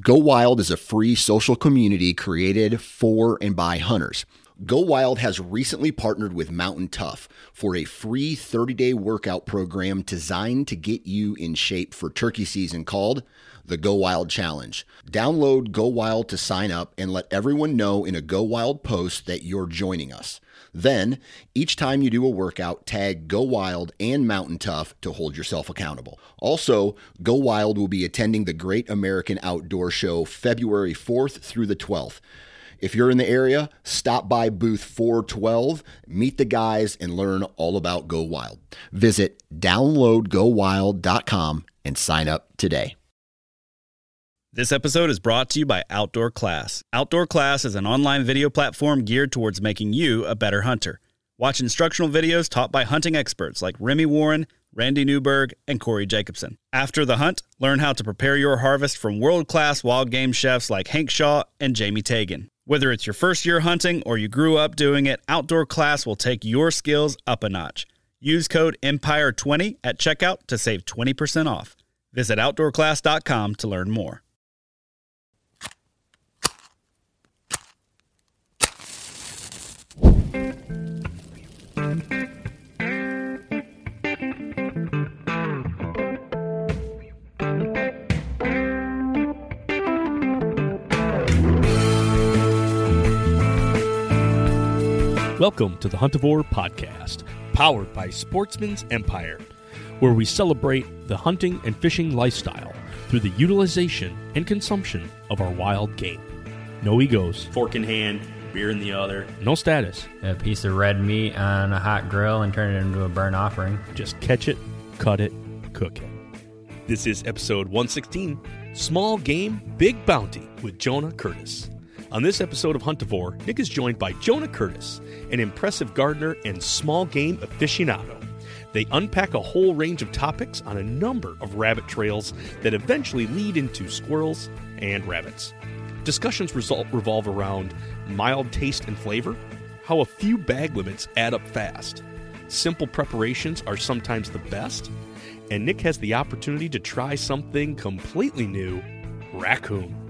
Go Wild is a free social community created for and by hunters. Go Wild has recently partnered with Mountain Tough for a free 30 day workout program designed to get you in shape for turkey season called the Go Wild Challenge. Download Go Wild to sign up and let everyone know in a Go Wild post that you're joining us. Then, each time you do a workout, tag Go Wild and Mountain Tough to hold yourself accountable. Also, Go Wild will be attending the Great American Outdoor Show February 4th through the 12th. If you're in the area, stop by booth 412, meet the guys, and learn all about Go Wild. Visit downloadgowild.com and sign up today. This episode is brought to you by Outdoor Class. Outdoor Class is an online video platform geared towards making you a better hunter. Watch instructional videos taught by hunting experts like Remy Warren, Randy Newberg, and Corey Jacobson. After the hunt, learn how to prepare your harvest from world class wild game chefs like Hank Shaw and Jamie Tagan. Whether it's your first year hunting or you grew up doing it, Outdoor Class will take your skills up a notch. Use code EMPIRE20 at checkout to save 20% off. Visit outdoorclass.com to learn more. Welcome to the Huntivore Podcast, powered by Sportsman's Empire, where we celebrate the hunting and fishing lifestyle through the utilization and consumption of our wild game. No egos, fork in hand, beer in the other. no status, a piece of red meat on a hot grill and turn it into a burnt offering. just catch it, cut it, cook it. This is episode 116 Small Game, Big Bounty with Jonah Curtis. On this episode of Huntivore, Nick is joined by Jonah Curtis, an impressive gardener and small game aficionado. They unpack a whole range of topics on a number of rabbit trails that eventually lead into squirrels and rabbits. Discussions result revolve around mild taste and flavor, how a few bag limits add up fast, simple preparations are sometimes the best, and Nick has the opportunity to try something completely new raccoon.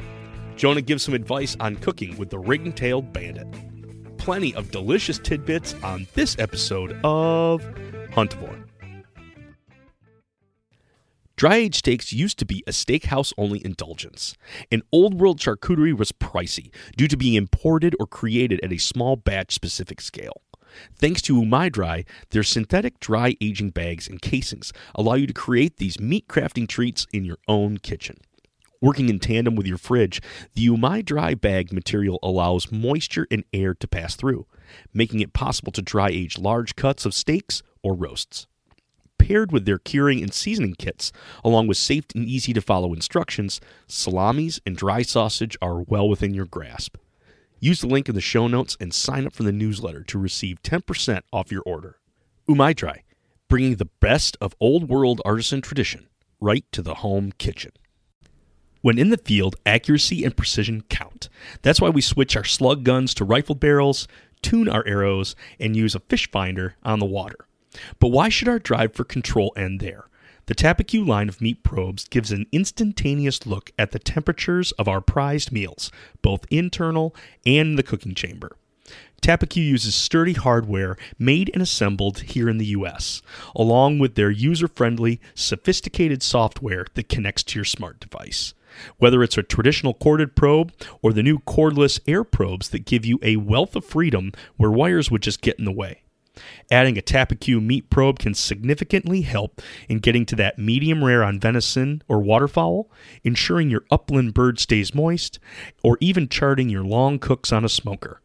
Jonah gives some advice on cooking with the ring tailed bandit. Plenty of delicious tidbits on this episode of Huntivore. Dry aged steaks used to be a steakhouse only indulgence, and old world charcuterie was pricey due to being imported or created at a small batch specific scale. Thanks to Umai Dry, their synthetic dry aging bags and casings allow you to create these meat crafting treats in your own kitchen. Working in tandem with your fridge, the Umai Dry bag material allows moisture and air to pass through, making it possible to dry age large cuts of steaks or roasts paired with their curing and seasoning kits, along with safe and easy to follow instructions, salamis and dry sausage are well within your grasp. Use the link in the show notes and sign up for the newsletter to receive 10% off your order. Umai Dry, bringing the best of old world artisan tradition right to the home kitchen. When in the field, accuracy and precision count. That's why we switch our slug guns to rifled barrels, tune our arrows, and use a fish finder on the water. But why should our drive for control end there? The Tappecue line of meat probes gives an instantaneous look at the temperatures of our prized meals, both internal and the cooking chamber. Tappecue uses sturdy hardware made and assembled here in the US, along with their user friendly, sophisticated software that connects to your smart device. Whether it's a traditional corded probe or the new cordless air probes that give you a wealth of freedom where wires would just get in the way. Adding a Tappecue meat probe can significantly help in getting to that medium rare on venison or waterfowl, ensuring your upland bird stays moist, or even charting your long cooks on a smoker.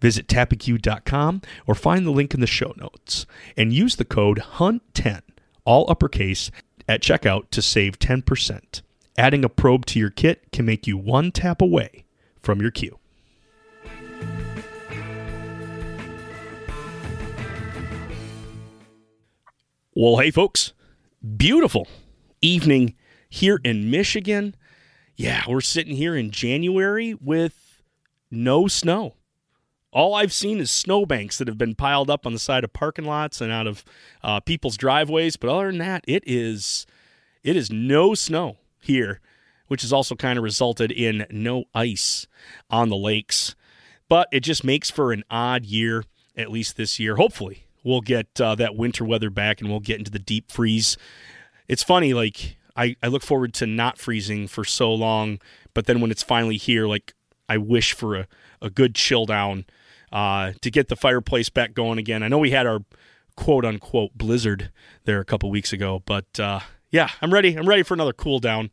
Visit tappecue.com or find the link in the show notes and use the code HUNT10, all uppercase, at checkout to save 10%. Adding a probe to your kit can make you one tap away from your cue. Well, hey, folks, beautiful evening here in Michigan. Yeah, we're sitting here in January with no snow. All I've seen is snowbanks that have been piled up on the side of parking lots and out of uh, people's driveways. But other than that, it is it is no snow here which has also kind of resulted in no ice on the lakes. But it just makes for an odd year, at least this year. Hopefully, we'll get uh, that winter weather back and we'll get into the deep freeze. It's funny, like, I, I look forward to not freezing for so long, but then when it's finally here, like, I wish for a, a good chill down uh, to get the fireplace back going again. I know we had our quote unquote blizzard there a couple weeks ago, but uh, yeah, I'm ready. I'm ready for another cool down.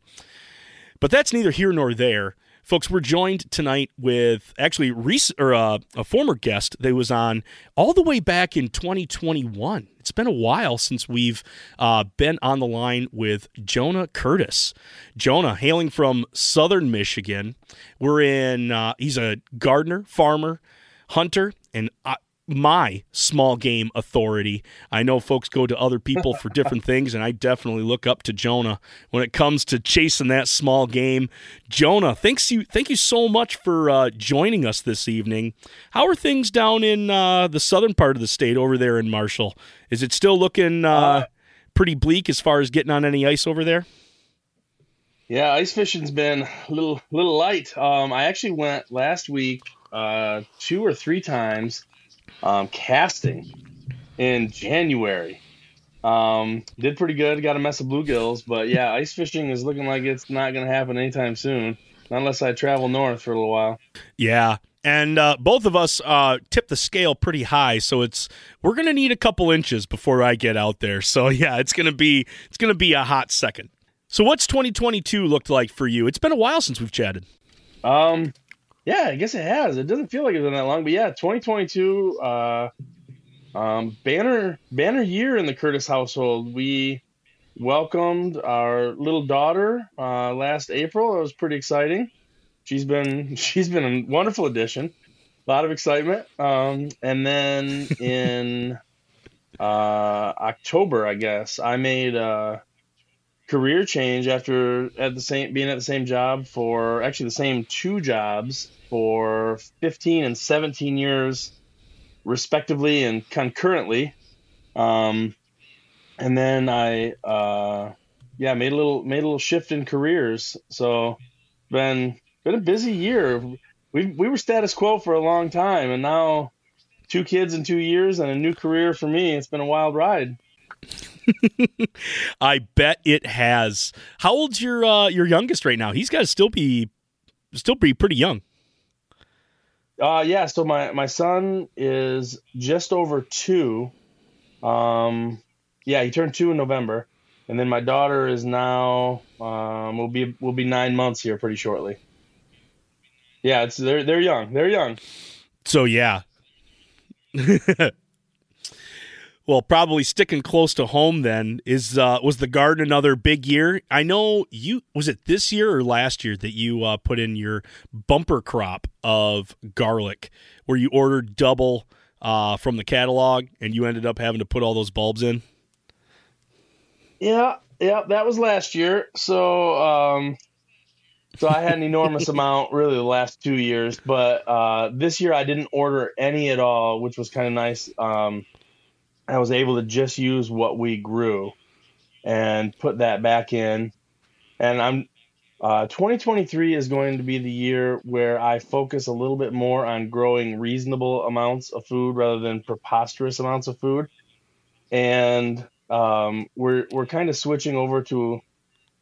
But that's neither here nor there. Folks, we're joined tonight with actually or uh, a former guest that was on all the way back in 2021. It's been a while since we've uh, been on the line with Jonah Curtis. Jonah, hailing from southern Michigan, we're in. Uh, he's a gardener, farmer, hunter, and uh, my small game authority. I know folks go to other people for different things, and I definitely look up to Jonah when it comes to chasing that small game. Jonah, thanks you, thank you so much for uh, joining us this evening. How are things down in uh, the southern part of the state over there in Marshall? Is it still looking uh, uh pretty bleak as far as getting on any ice over there? Yeah, ice fishing's been a little little light. Um, I actually went last week uh, two or three times um, casting in January. Um, did pretty good. Got a mess of bluegills, but yeah, ice fishing is looking like it's not going to happen anytime soon, not unless I travel north for a little while. Yeah, and uh, both of us uh, tip the scale pretty high, so it's we're gonna need a couple inches before I get out there. So yeah, it's gonna be it's gonna be a hot second. So what's 2022 looked like for you? It's been a while since we've chatted. Um, yeah, I guess it has. It doesn't feel like it's been that long, but yeah, 2022, uh, um, banner banner year in the Curtis household. We welcomed our little daughter uh, last April. It was pretty exciting. She's been she's been a wonderful addition. A lot of excitement. Um, and then in uh, October, I guess I made. Uh, career change after at the same being at the same job for actually the same two jobs for 15 and 17 years respectively and concurrently. Um, and then i uh, yeah made a little made a little shift in careers. So been been a busy year. We we were status quo for a long time and now two kids in two years and a new career for me. It's been a wild ride I bet it has. How old's your uh, your youngest right now? He's got to still be still be pretty young. Uh yeah, so my my son is just over 2. Um yeah, he turned 2 in November. And then my daughter is now um will be will be 9 months here pretty shortly. Yeah, it's they're they're young. They're young. So yeah. Well, probably sticking close to home then is uh, was the garden another big year? I know you was it this year or last year that you uh, put in your bumper crop of garlic, where you ordered double uh, from the catalog and you ended up having to put all those bulbs in. Yeah, yeah, that was last year. So, um, so I had an enormous amount really the last two years, but uh, this year I didn't order any at all, which was kind of nice. Um, I was able to just use what we grew and put that back in. And I'm uh, 2023 is going to be the year where I focus a little bit more on growing reasonable amounts of food rather than preposterous amounts of food. And um, we're we're kind of switching over to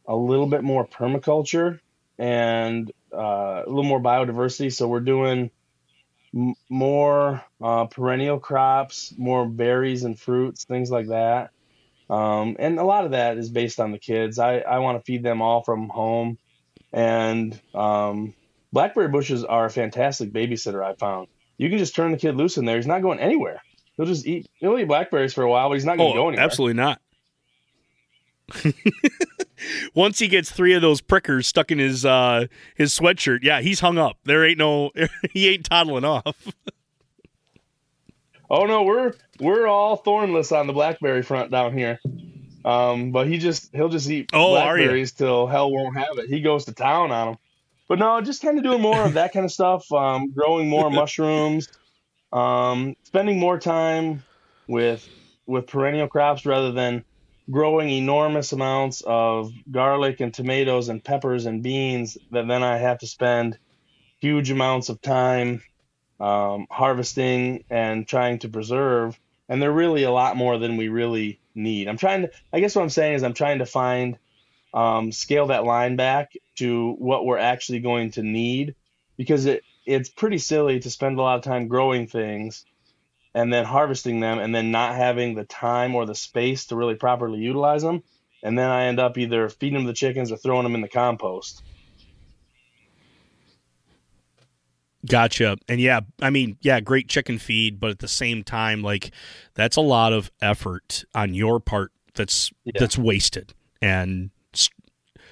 a little bit more permaculture and uh, a little more biodiversity. So we're doing m- more uh, perennial crops, more berries and fruits, things like that. Um, and a lot of that is based on the kids. I, I want to feed them all from home. And um, blackberry bushes are a fantastic babysitter, I found. You can just turn the kid loose in there. He's not going anywhere. He'll just eat, he'll eat blackberries for a while, but he's not going to oh, go anywhere. Absolutely not. Once he gets three of those prickers stuck in his uh, his sweatshirt, yeah, he's hung up. There ain't no he ain't toddling off. oh no, we're we're all thornless on the blackberry front down here. Um, but he just he'll just eat oh, blackberries till hell won't have it. He goes to town on them. But no, just kind of doing more of that kind of stuff. Um, growing more mushrooms. Um, spending more time with with perennial crops rather than growing enormous amounts of garlic and tomatoes and peppers and beans that then I have to spend huge amounts of time um, harvesting and trying to preserve. And they're really a lot more than we really need. I'm trying to, I guess what I'm saying is I'm trying to find, um, scale that line back to what we're actually going to need because it, it's pretty silly to spend a lot of time growing things and then harvesting them and then not having the time or the space to really properly utilize them. And then I end up either feeding them the chickens or throwing them in the compost. Gotcha. And yeah, I mean, yeah, great chicken feed, but at the same time, like that's a lot of effort on your part that's yeah. that's wasted. And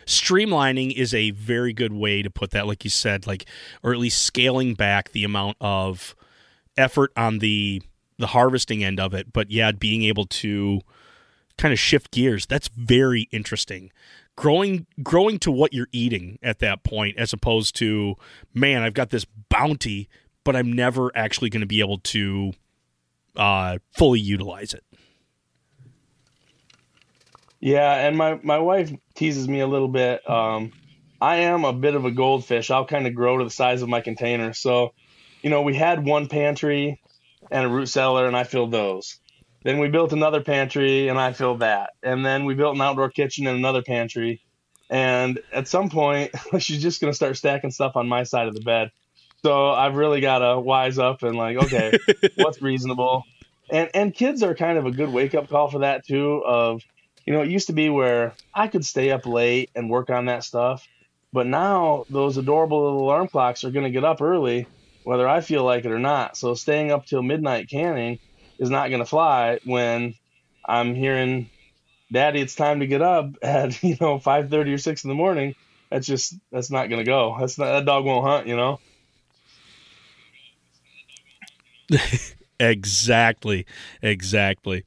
streamlining is a very good way to put that, like you said, like or at least scaling back the amount of effort on the the harvesting end of it. But yeah, being able to kind of shift gears, that's very interesting. Growing growing to what you're eating at that point as opposed to man i've got this bounty but i'm never actually going to be able to uh, fully utilize it. Yeah and my my wife teases me a little bit um, i am a bit of a goldfish. I'll kind of grow to the size of my container. So you know we had one pantry and a root cellar and i filled those then we built another pantry and I filled that. And then we built an outdoor kitchen and another pantry. And at some point, she's just going to start stacking stuff on my side of the bed. So I've really got to wise up and like, okay, what's reasonable? And and kids are kind of a good wake up call for that too. Of you know, it used to be where I could stay up late and work on that stuff, but now those adorable little alarm clocks are going to get up early, whether I feel like it or not. So staying up till midnight canning is not going to fly when I'm hearing, "Daddy, it's time to get up at you know five thirty or six in the morning." That's just that's not going to go. That's not that dog won't hunt, you know. exactly, exactly.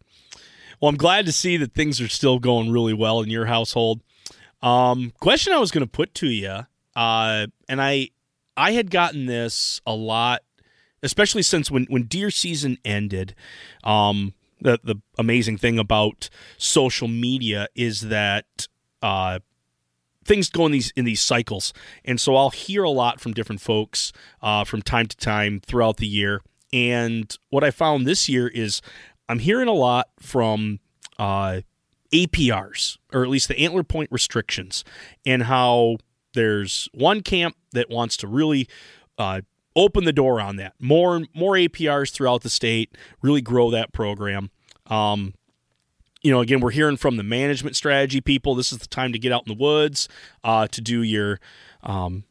Well, I'm glad to see that things are still going really well in your household. Um, question I was going to put to you, uh, and I I had gotten this a lot especially since when when deer season ended. Um, the the amazing thing about social media is that uh, things go in these in these cycles, and so I'll hear a lot from different folks uh, from time to time throughout the year. And what I found this year is I'm hearing a lot from uh, APRs, or at least the antler point restrictions, and how there's one camp that wants to really uh, open the door on that. More more APRs throughout the state, really grow that program. Um, you know, again, we're hearing from the management strategy people. This is the time to get out in the woods uh, to do your um,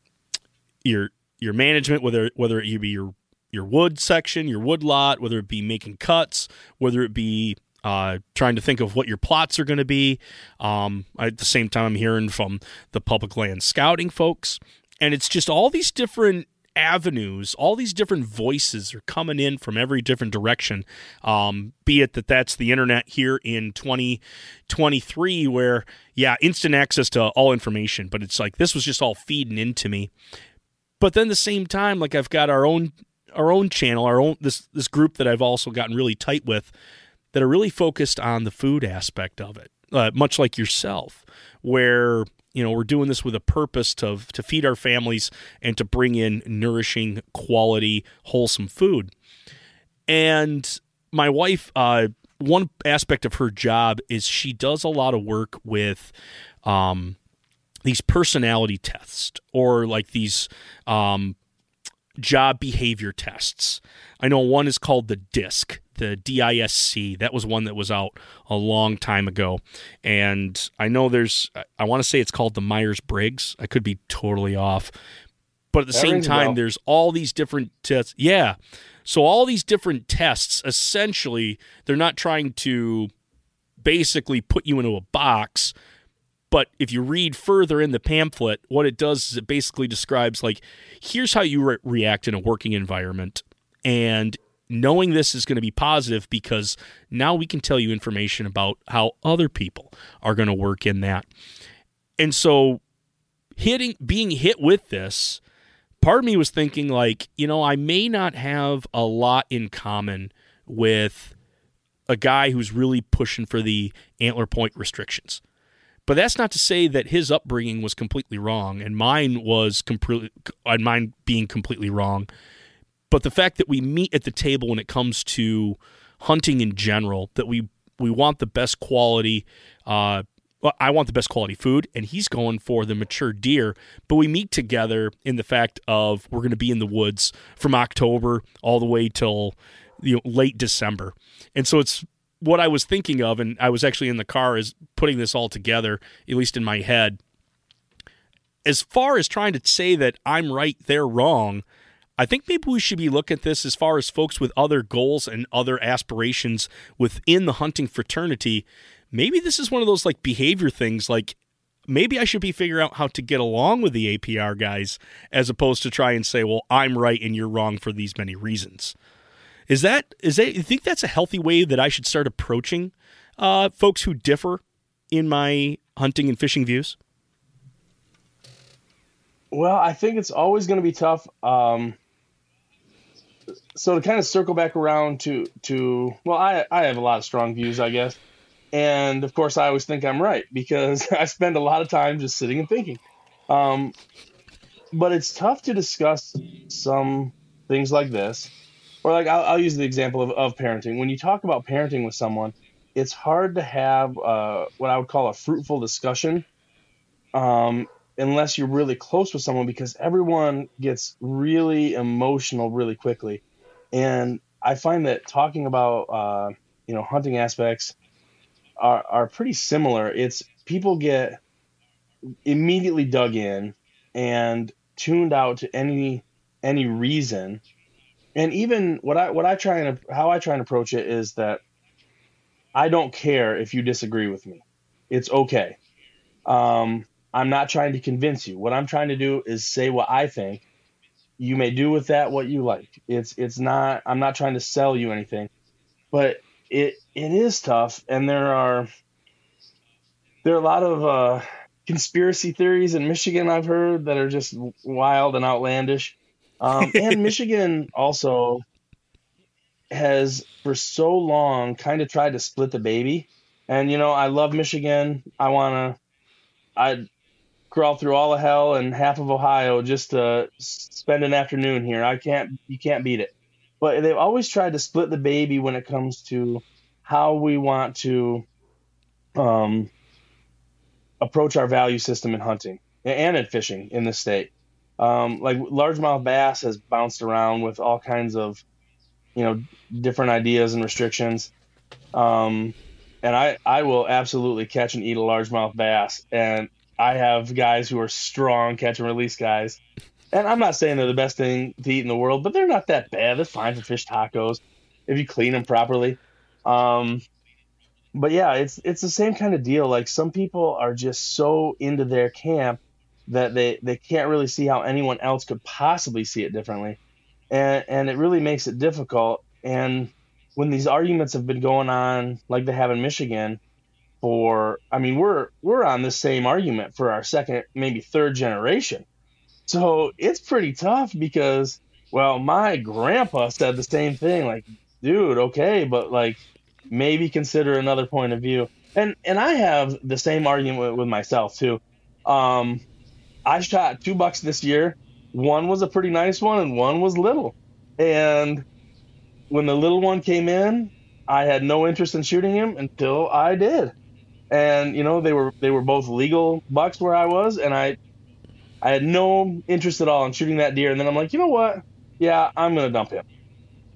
your your management, whether whether it be your your wood section, your wood lot, whether it be making cuts, whether it be uh, trying to think of what your plots are going to be. Um, at the same time, I'm hearing from the public land scouting folks, and it's just all these different avenues, all these different voices are coming in from every different direction. Um, be it that that's the internet here in 2023, where, yeah, instant access to all information, but it's like this was just all feeding into me. But then the same time, like I've got our own our own channel, our own this this group that I've also gotten really tight with that are really focused on the food aspect of it, uh, much like yourself, where you know we're doing this with a purpose to to feed our families and to bring in nourishing quality wholesome food and my wife uh, one aspect of her job is she does a lot of work with um, these personality tests or like these um, job behavior tests. I know one is called the DISC, the DISC. That was one that was out a long time ago. And I know there's, I want to say it's called the Myers Briggs. I could be totally off. But at the that same time, there's all these different tests. Yeah. So all these different tests, essentially, they're not trying to basically put you into a box but if you read further in the pamphlet, what it does is it basically describes like, here's how you re- react in a working environment. And knowing this is going to be positive because now we can tell you information about how other people are going to work in that. And so hitting being hit with this, part of me was thinking like, you know, I may not have a lot in common with a guy who's really pushing for the antler point restrictions. But that's not to say that his upbringing was completely wrong and mine was completely and mine being completely wrong. But the fact that we meet at the table when it comes to hunting in general, that we we want the best quality. Uh, well, I want the best quality food, and he's going for the mature deer. But we meet together in the fact of we're going to be in the woods from October all the way till you know late December, and so it's what I was thinking of, and I was actually in the car is putting this all together, at least in my head. As far as trying to say that I'm right, they're wrong, I think maybe we should be looking at this as far as folks with other goals and other aspirations within the hunting fraternity. Maybe this is one of those like behavior things, like maybe I should be figuring out how to get along with the APR guys as opposed to try and say, well, I'm right and you're wrong for these many reasons. Is that is that you think that's a healthy way that I should start approaching uh, folks who differ in my hunting and fishing views? Well, I think it's always going to be tough. Um, so to kind of circle back around to to well, I I have a lot of strong views, I guess, and of course I always think I'm right because I spend a lot of time just sitting and thinking. Um, but it's tough to discuss some things like this or like I'll, I'll use the example of, of parenting. When you talk about parenting with someone, it's hard to have uh, what I would call a fruitful discussion um, unless you're really close with someone because everyone gets really emotional really quickly. And I find that talking about uh, you know hunting aspects are, are pretty similar. It's people get immediately dug in and tuned out to any any reason and even what I what I try and how I try and approach it is that I don't care if you disagree with me. It's okay. Um, I'm not trying to convince you. What I'm trying to do is say what I think. You may do with that what you like. It's it's not. I'm not trying to sell you anything, but it it is tough, and there are there are a lot of uh, conspiracy theories in Michigan I've heard that are just wild and outlandish. Um, and Michigan also has for so long kind of tried to split the baby. And you know, I love Michigan. I want to I'd crawl through all of hell and half of Ohio just to spend an afternoon here. I can't you can't beat it. But they've always tried to split the baby when it comes to how we want to um, approach our value system in hunting and in fishing in the state. Um, like largemouth bass has bounced around with all kinds of, you know, different ideas and restrictions. Um, and I, I will absolutely catch and eat a largemouth bass. And I have guys who are strong catch and release guys. And I'm not saying they're the best thing to eat in the world, but they're not that bad. They're fine for fish tacos if you clean them properly. Um, but yeah, it's it's the same kind of deal. Like some people are just so into their camp that they, they can't really see how anyone else could possibly see it differently. And, and it really makes it difficult. And when these arguments have been going on, like they have in Michigan, for I mean, we're we're on the same argument for our second, maybe third generation. So it's pretty tough because, well, my grandpa said the same thing. Like, dude, okay, but like maybe consider another point of view. And and I have the same argument with, myself too. Um, I shot two bucks this year. One was a pretty nice one, and one was little. And when the little one came in, I had no interest in shooting him until I did. And you know they were they were both legal bucks where I was, and I I had no interest at all in shooting that deer. And then I'm like, you know what? Yeah, I'm gonna dump him.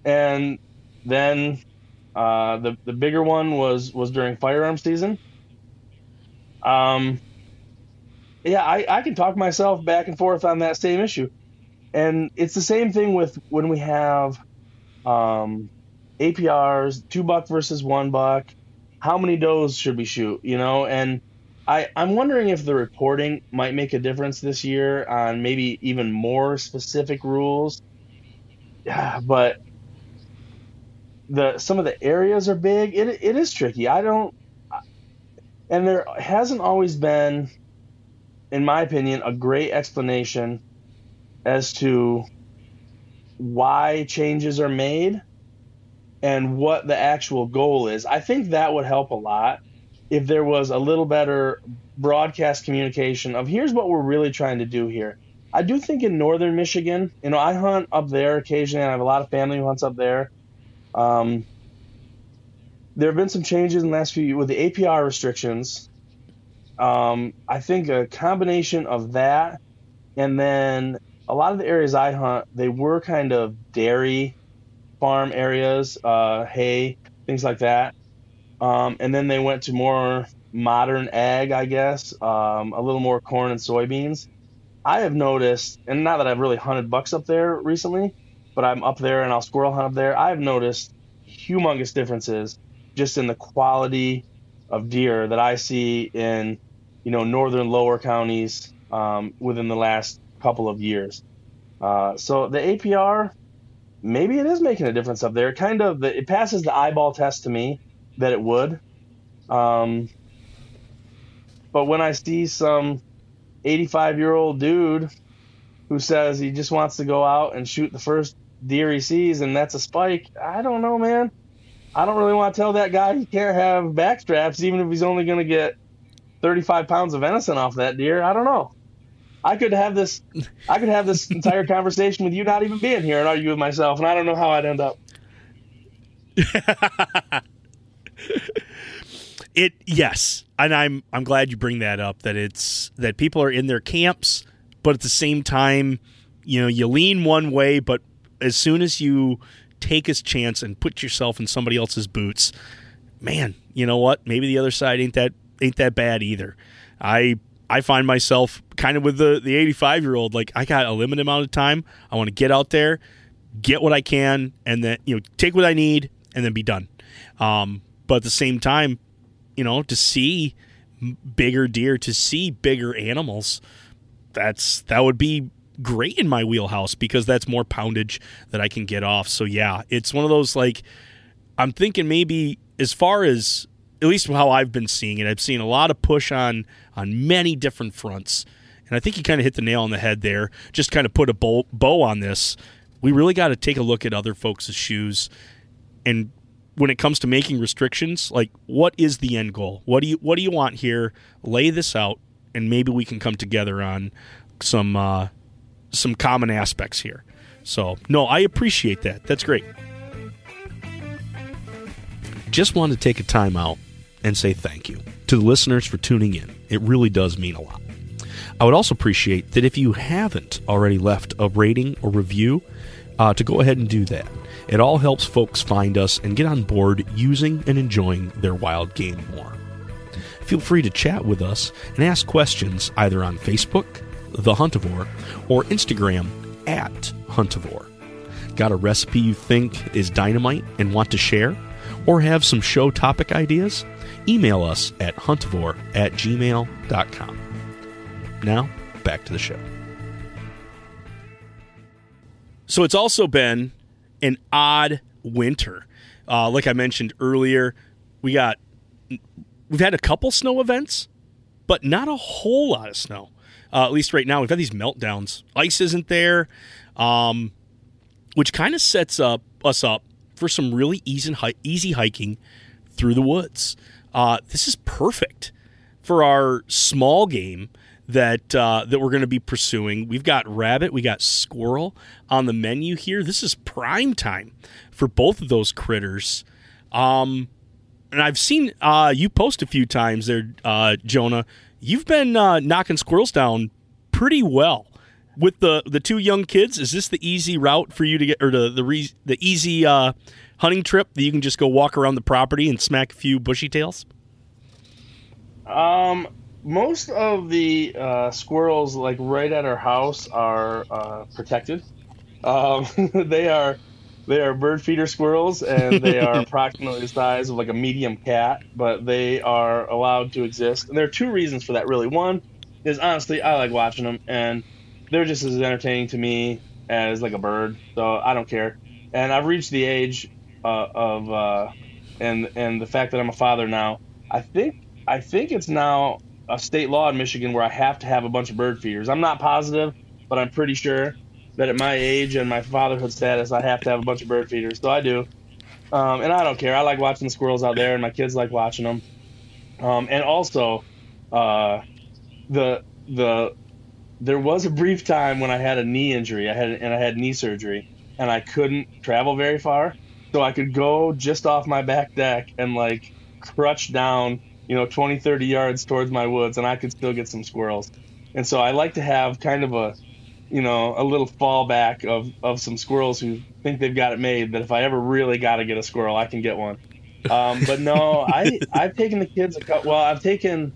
And then uh, the the bigger one was was during firearm season. Um, yeah, I, I can talk myself back and forth on that same issue. And it's the same thing with when we have um, APRs, two buck versus one buck. How many does should we shoot? You know, and I, I'm wondering if the reporting might make a difference this year on maybe even more specific rules. But the some of the areas are big. It, it is tricky. I don't, and there hasn't always been in my opinion, a great explanation as to why changes are made and what the actual goal is. I think that would help a lot if there was a little better broadcast communication of here's what we're really trying to do here. I do think in northern Michigan, you know, I hunt up there occasionally. And I have a lot of family who hunts up there. Um, there have been some changes in the last few years with the APR restrictions. Um, I think a combination of that and then a lot of the areas I hunt, they were kind of dairy farm areas, uh, hay, things like that. Um, and then they went to more modern ag, I guess, um, a little more corn and soybeans. I have noticed, and not that I've really hunted bucks up there recently, but I'm up there and I'll squirrel hunt up there. I've noticed humongous differences just in the quality of deer that I see in, you know, northern lower counties um, within the last couple of years. Uh, so the APR, maybe it is making a difference up there. It kind of it passes the eyeball test to me that it would. Um, but when I see some 85 year old dude who says he just wants to go out and shoot the first deer he sees and that's a spike, I don't know, man. I don't really want to tell that guy he can't have backstraps, even if he's only going to get 35 pounds of venison off that deer. I don't know. I could have this, I could have this entire conversation with you not even being here and argue with myself, and I don't know how I'd end up. it yes, and I'm I'm glad you bring that up. That it's that people are in their camps, but at the same time, you know, you lean one way, but as soon as you take a chance and put yourself in somebody else's boots, man, you know what? Maybe the other side ain't that ain't that bad either. I I find myself kind of with the the 85 year old like I got a limited amount of time. I want to get out there, get what I can, and then you know take what I need and then be done. Um, but at the same time, you know, to see bigger deer, to see bigger animals, that's that would be great in my wheelhouse because that's more poundage that I can get off. So yeah, it's one of those like I'm thinking maybe as far as at least how I've been seeing it, I've seen a lot of push on on many different fronts. And I think you kind of hit the nail on the head there. Just kind of put a bow, bow on this. We really got to take a look at other folks' shoes and when it comes to making restrictions, like what is the end goal? What do you what do you want here? Lay this out, and maybe we can come together on some uh, some common aspects here. So no, I appreciate that. That's great. Just wanted to take a time out and say thank you to the listeners for tuning in. It really does mean a lot. I would also appreciate that if you haven't already left a rating or review, uh, to go ahead and do that. It all helps folks find us and get on board using and enjoying their wild game more. Feel free to chat with us and ask questions either on Facebook, The Huntivore, or Instagram at Huntivore. Got a recipe you think is dynamite and want to share? Or have some show topic ideas? Email us at huntivore at gmail.com. Now, back to the show. So it's also been an odd winter. Uh, like I mentioned earlier, we got we've had a couple snow events, but not a whole lot of snow. Uh, at least right now, we've had these meltdowns. Ice isn't there, um, which kind of sets up us up for some really easy easy hiking through the woods. Uh, this is perfect for our small game that uh, that we're going to be pursuing. We've got rabbit, we got squirrel on the menu here. This is prime time for both of those critters. Um, and I've seen uh, you post a few times there, uh, Jonah. You've been uh, knocking squirrels down pretty well with the the two young kids. Is this the easy route for you to get, or the the re, the easy uh, hunting trip that you can just go walk around the property and smack a few bushy tails? Um, most of the uh, squirrels, like right at our house, are uh, protected. Um, they are they are bird feeder squirrels, and they are approximately the size of like a medium cat, but they are allowed to exist. And there are two reasons for that, really. One is honestly, I like watching them, and they're just as entertaining to me as like a bird, so I don't care. And I've reached the age uh, of uh, and and the fact that I'm a father now. I think I think it's now a state law in Michigan where I have to have a bunch of bird feeders. I'm not positive, but I'm pretty sure that at my age and my fatherhood status, I have to have a bunch of bird feeders. So I do. Um, and I don't care. I like watching the squirrels out there, and my kids like watching them. Um, and also, uh, the the there was a brief time when I had a knee injury. I had and I had knee surgery, and I couldn't travel very far. So I could go just off my back deck and like crutch down, you know, 20, 30 yards towards my woods, and I could still get some squirrels. And so I like to have kind of a, you know, a little fallback of, of some squirrels who think they've got it made. That if I ever really got to get a squirrel, I can get one. Um, but no, I I've taken the kids a couple. Well, I've taken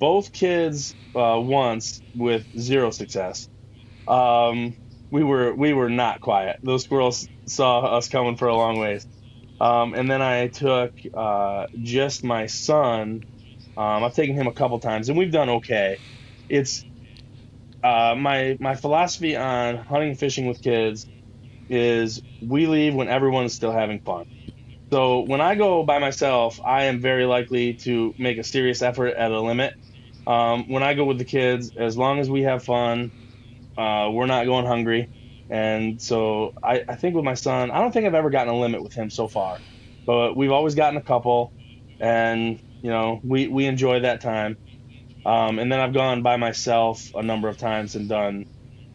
both kids uh, once with zero success. Um, we were we were not quiet. Those squirrels saw us coming for a long ways. Um, and then I took uh, just my son. Um, I've taken him a couple times, and we've done okay. It's uh, my my philosophy on hunting and fishing with kids is we leave when everyone's still having fun. So when I go by myself, I am very likely to make a serious effort at a limit. Um, when I go with the kids, as long as we have fun, uh, we're not going hungry. And so I, I think with my son, I don't think I've ever gotten a limit with him so far, but we've always gotten a couple, and you know we we enjoy that time. Um, and then I've gone by myself a number of times and done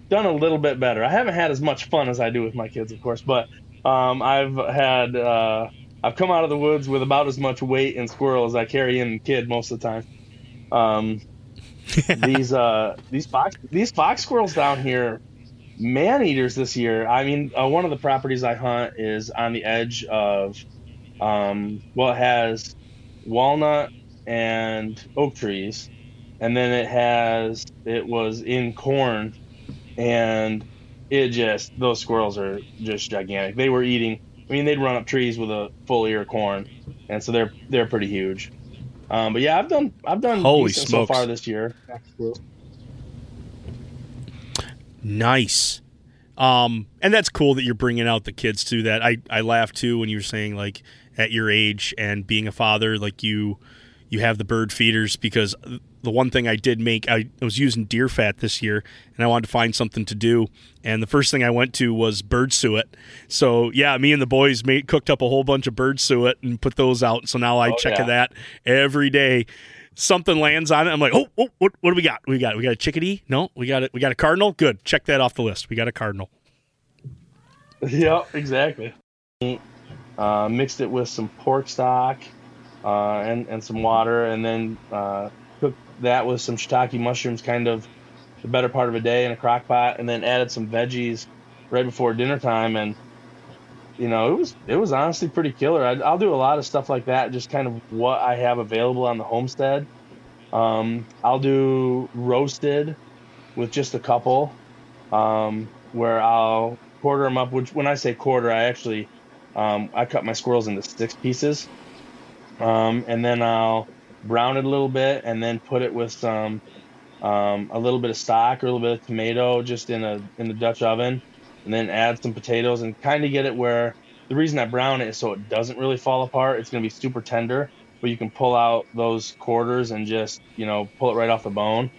done a little bit better. I haven't had as much fun as I do with my kids, of course, but um, I've had uh, I've come out of the woods with about as much weight and squirrel as I carry in kid most of the time. Um, these uh these fox these fox squirrels down here man eaters this year. I mean uh, one of the properties i hunt is on the edge of um well it has walnut and oak trees and then it has it was in corn and it just those squirrels are just gigantic. They were eating i mean they'd run up trees with a full ear of corn and so they're they're pretty huge um, but yeah, I've done I've done Holy smokes. so far this year. Nice. Um, and that's cool that you're bringing out the kids to that. I, I laughed too when you were saying like at your age and being a father, like you you have the bird feeders because the one thing I did make I was using deer fat this year and I wanted to find something to do and the first thing I went to was bird suet. So yeah, me and the boys made cooked up a whole bunch of bird suet and put those out. So now I Oh, check yeah. that every day. Something lands on it. I'm like, oh, oh what, what do we got? We got we got a chickadee? No, we got it. We got a cardinal. Good. Check that off the list. We got a cardinal. yep, exactly. Uh, mixed it with some pork stock uh, and and some water, and then uh, that with some shiitake mushrooms, kind of the better part of a day in a crock pot, and then added some veggies right before dinner time, and you know it was it was honestly pretty killer. I, I'll do a lot of stuff like that, just kind of what I have available on the homestead. Um, I'll do roasted with just a couple, um, where I'll quarter them up. Which when I say quarter, I actually um, I cut my squirrels into six pieces, um, and then I'll brown it a little bit, and then put it with some um, a little bit of stock or a little bit of tomato just in a in the Dutch oven, and then add some potatoes and kind of get it where the reason I brown it is so it doesn't really fall apart. It's gonna be super tender, but you can pull out those quarters and just you know pull it right off the bone.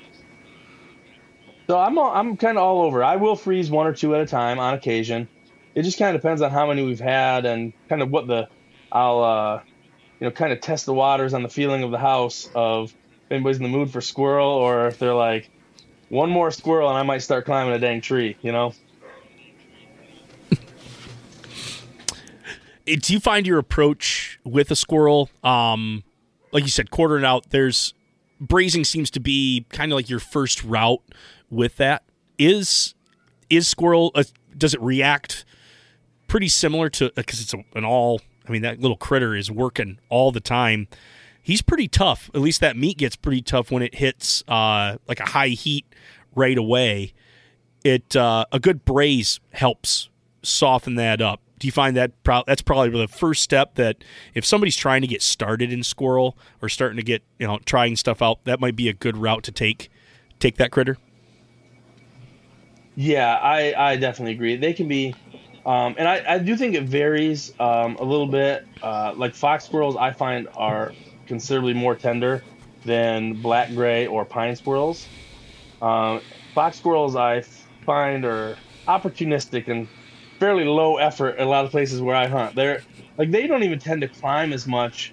So I'm all, I'm kind of all over. I will freeze one or two at a time on occasion. It just kind of depends on how many we've had and kind of what the I'll uh, you know kind of test the waters on the feeling of the house of if anybody's in the mood for squirrel or if they're like one more squirrel and I might start climbing a dang tree. You know. Do you find your approach with a squirrel, um, like you said, quartering out? There's braising seems to be kind of like your first route with that. Is is squirrel? Uh, does it react pretty similar to because it's a, an all? I mean, that little critter is working all the time. He's pretty tough. At least that meat gets pretty tough when it hits uh, like a high heat right away. It uh, a good braise helps soften that up. Do you find that pro- that's probably the first step that if somebody's trying to get started in squirrel or starting to get you know trying stuff out, that might be a good route to take take that critter. Yeah, I, I definitely agree. They can be, um, and I, I do think it varies um, a little bit. Uh, like fox squirrels, I find are considerably more tender than black gray or pine squirrels. Um, fox squirrels, I find, are opportunistic and fairly low effort a lot of places where I hunt. They're like they don't even tend to climb as much.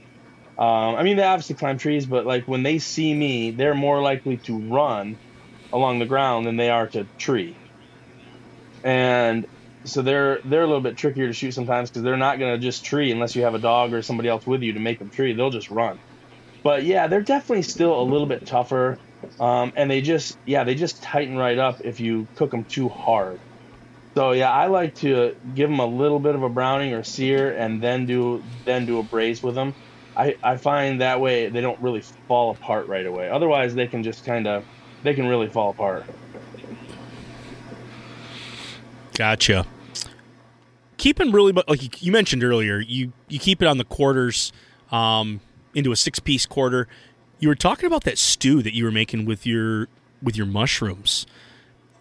Um, I mean, they obviously climb trees, but like when they see me, they're more likely to run along the ground than they are to tree. And so they're they're a little bit trickier to shoot sometimes because they're not gonna just tree unless you have a dog or somebody else with you to make them tree. They'll just run. But yeah, they're definitely still a little bit tougher, um, and they just yeah they just tighten right up if you cook them too hard. So yeah, I like to give them a little bit of a browning or sear, and then do then do a braise with them. I, I find that way they don't really fall apart right away. Otherwise, they can just kind of they can really fall apart. Gotcha. Keeping really, like you mentioned earlier, you you keep it on the quarters, um, into a six piece quarter. You were talking about that stew that you were making with your with your mushrooms.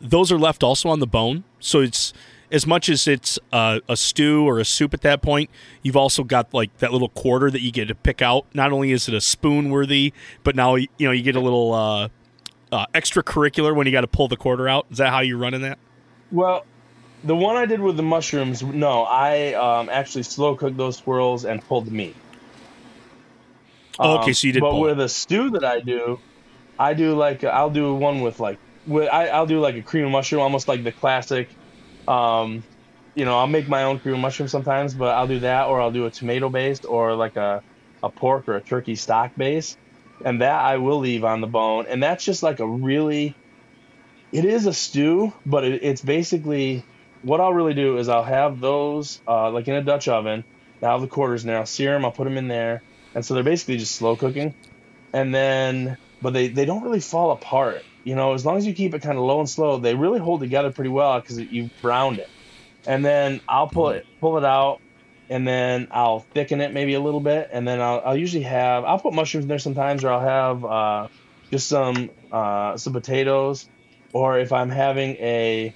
Those are left also on the bone, so it's as much as it's a, a stew or a soup at that point. You've also got like that little quarter that you get to pick out. Not only is it a spoon worthy, but now you know you get a little uh, uh, extracurricular when you got to pull the quarter out. Is that how you're running that? Well, the one I did with the mushrooms, no, I um, actually slow cooked those squirrels and pulled the meat. Oh, okay, so you did. But pull with a stew that I do, I do like I'll do one with like with I, I'll do like a cream of mushroom, almost like the classic. Um, you know, I'll make my own cream of mushroom sometimes, but I'll do that, or I'll do a tomato based, or like a a pork or a turkey stock base, and that I will leave on the bone, and that's just like a really. It is a stew, but it, it's basically what I'll really do is I'll have those uh, like in a Dutch oven. I'll have the quarters in there. I'll sear them. I'll put them in there, and so they're basically just slow cooking. And then, but they they don't really fall apart. You know, as long as you keep it kind of low and slow, they really hold together pretty well because you browned it. And then I'll pull it pull it out, and then I'll thicken it maybe a little bit, and then I'll, I'll usually have I'll put mushrooms in there sometimes, or I'll have uh, just some uh, some potatoes, or if I'm having a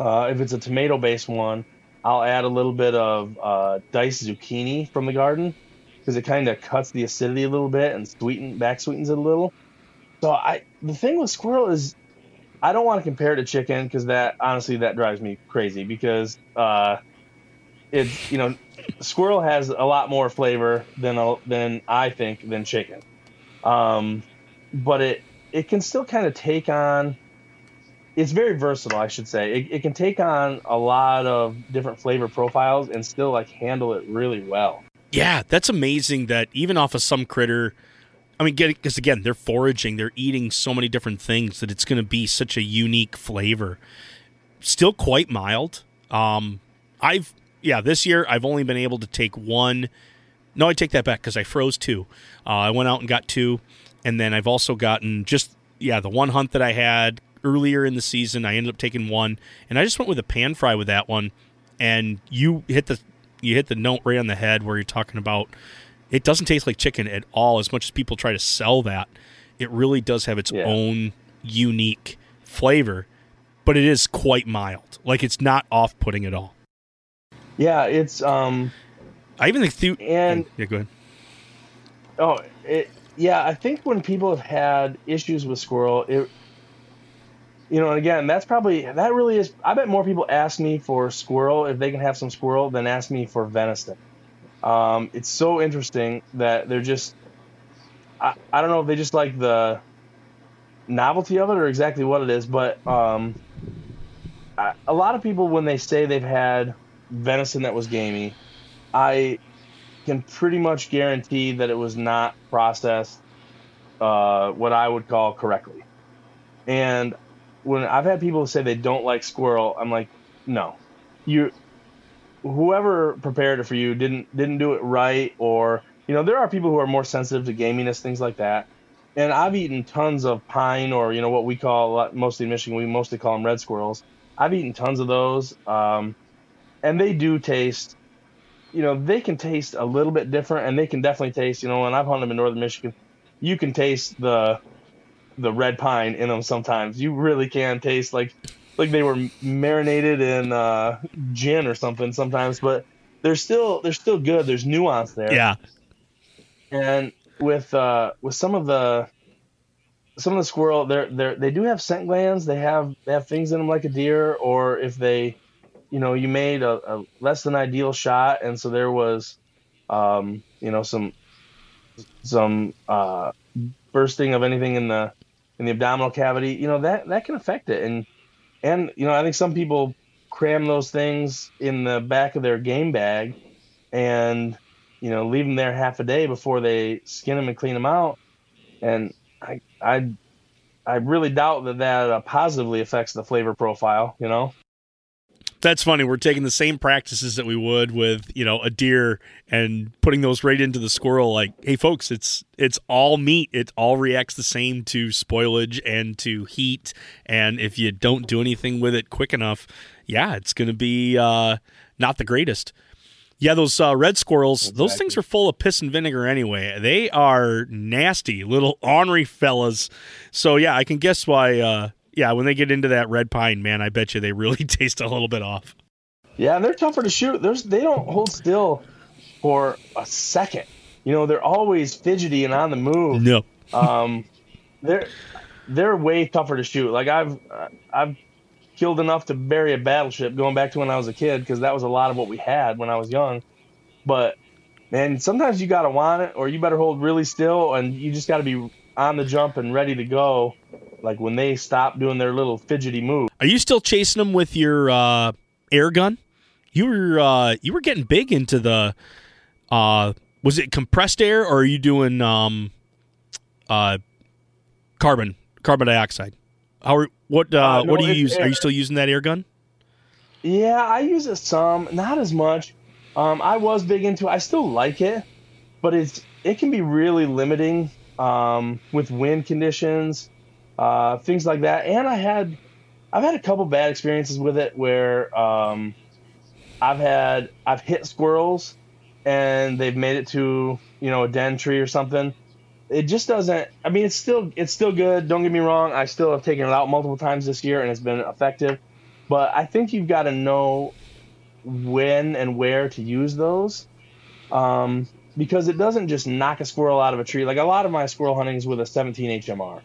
uh, if it's a tomato based one, I'll add a little bit of uh, diced zucchini from the garden because it kind of cuts the acidity a little bit and sweeten back sweetens it a little. So I the thing with squirrel is I don't want to compare it to chicken because that honestly that drives me crazy because uh, it's you know squirrel has a lot more flavor than than I think than chicken, um, but it it can still kind of take on it's very versatile, I should say. It, it can take on a lot of different flavor profiles and still like handle it really well. Yeah, that's amazing that even off of some critter, I mean, because again, they're foraging, they're eating so many different things that it's going to be such a unique flavor. Still quite mild. Um, I've yeah, this year I've only been able to take one. No, I take that back because I froze two. Uh, I went out and got two, and then I've also gotten just yeah the one hunt that I had earlier in the season. I ended up taking one, and I just went with a pan fry with that one. And you hit the you hit the note right on the head where you're talking about it doesn't taste like chicken at all. As much as people try to sell that, it really does have its Yeah. own unique flavor, but it is quite mild. Like it's not off putting at all. Yeah, it's um I even think Thu- and yeah, go ahead. oh it yeah I think when people have had issues with squirrel it you know and again that's probably that really is I bet more people ask me for squirrel if they can have some squirrel than ask me for venison. Um, it's so interesting that they're just I, I don't know if they just like the novelty of it or exactly what it is, but um, I, a lot of people when they say they've had venison that was gamey, I can pretty much guarantee that it was not processed uh, what I would call correctly. And when I've had people say they don't like squirrel, I'm like, no, you, whoever prepared it for you didn't didn't do it right, or you know, there are people who are more sensitive to gaminess, things like that. And I've eaten tons of pine, or you know, what we call mostly in Michigan, we mostly call them red squirrels. I've eaten tons of those, um, and they do taste you know, they can taste a little bit different, and they can definitely taste. You know, when I've hunted them in northern Michigan, you can taste the the red pine in them. Sometimes you really can taste like like they were marinated in uh, gin or something. Sometimes, but they're still they're still good. There's nuance there. Yeah, And with uh, with some of the some of the squirrel, they're they they do have scent glands. They have they have things in them like a deer, or if they you know you made a, a less than ideal shot, and so there was, um, you know, some some uh, bursting of anything in the in the abdominal cavity. You know that that can affect it, and and you know I think some people cram those things in the back of their game bag, and you know leave them there half a day before they skin them and clean them out, and I I I really doubt that that uh, positively affects the flavor profile. You know. That's funny. We're taking the same practices that we would with, you know, a deer and putting those right into the squirrel. Like, hey, folks, it's it's all meat. It all reacts the same to spoilage and to heat. And if you don't do anything with it quick enough, yeah, it's going to be uh, not the greatest. Yeah, those uh, red squirrels, exactly. those things are full of piss and vinegar anyway. They are nasty little ornery fellas. So yeah, I can guess why. Uh, yeah, when they get into that red pine, man, I bet you they really taste a little bit off. Yeah, and they're tougher to shoot. There's they don't hold still for a second. You know, they're always fidgety and on the move. No. um, they're they're way tougher to shoot. Like I've I've killed enough to bury a battleship going back to when I was a kid because that was a lot of what we had when I was young. But man, sometimes you got to want it or you better hold really still and you just got to be on the jump and ready to go like when they stop doing their little fidgety move. Are you still chasing them with your uh, air gun? You were uh, you were getting big into the uh, was it compressed air or are you doing um, uh, carbon carbon dioxide? How are, what uh, uh, no, what do you use? Air. Are you still using that air gun? Yeah, I use it some, not as much. Um, I was big into. it. I still like it, but it's it can be really limiting um, with wind conditions, uh, things like that. And I had I've had a couple bad experiences with it where um, I've had I've hit squirrels and they've made it to you know a den tree or something it just doesn't. I mean, it's still it's still good. Don't get me wrong. I still have taken it out multiple times this year, and it's been effective. But I think you've got to know when and where to use those, um, because it doesn't just knock a squirrel out of a tree. Like a lot of my squirrel hunting is with a 17 HMR,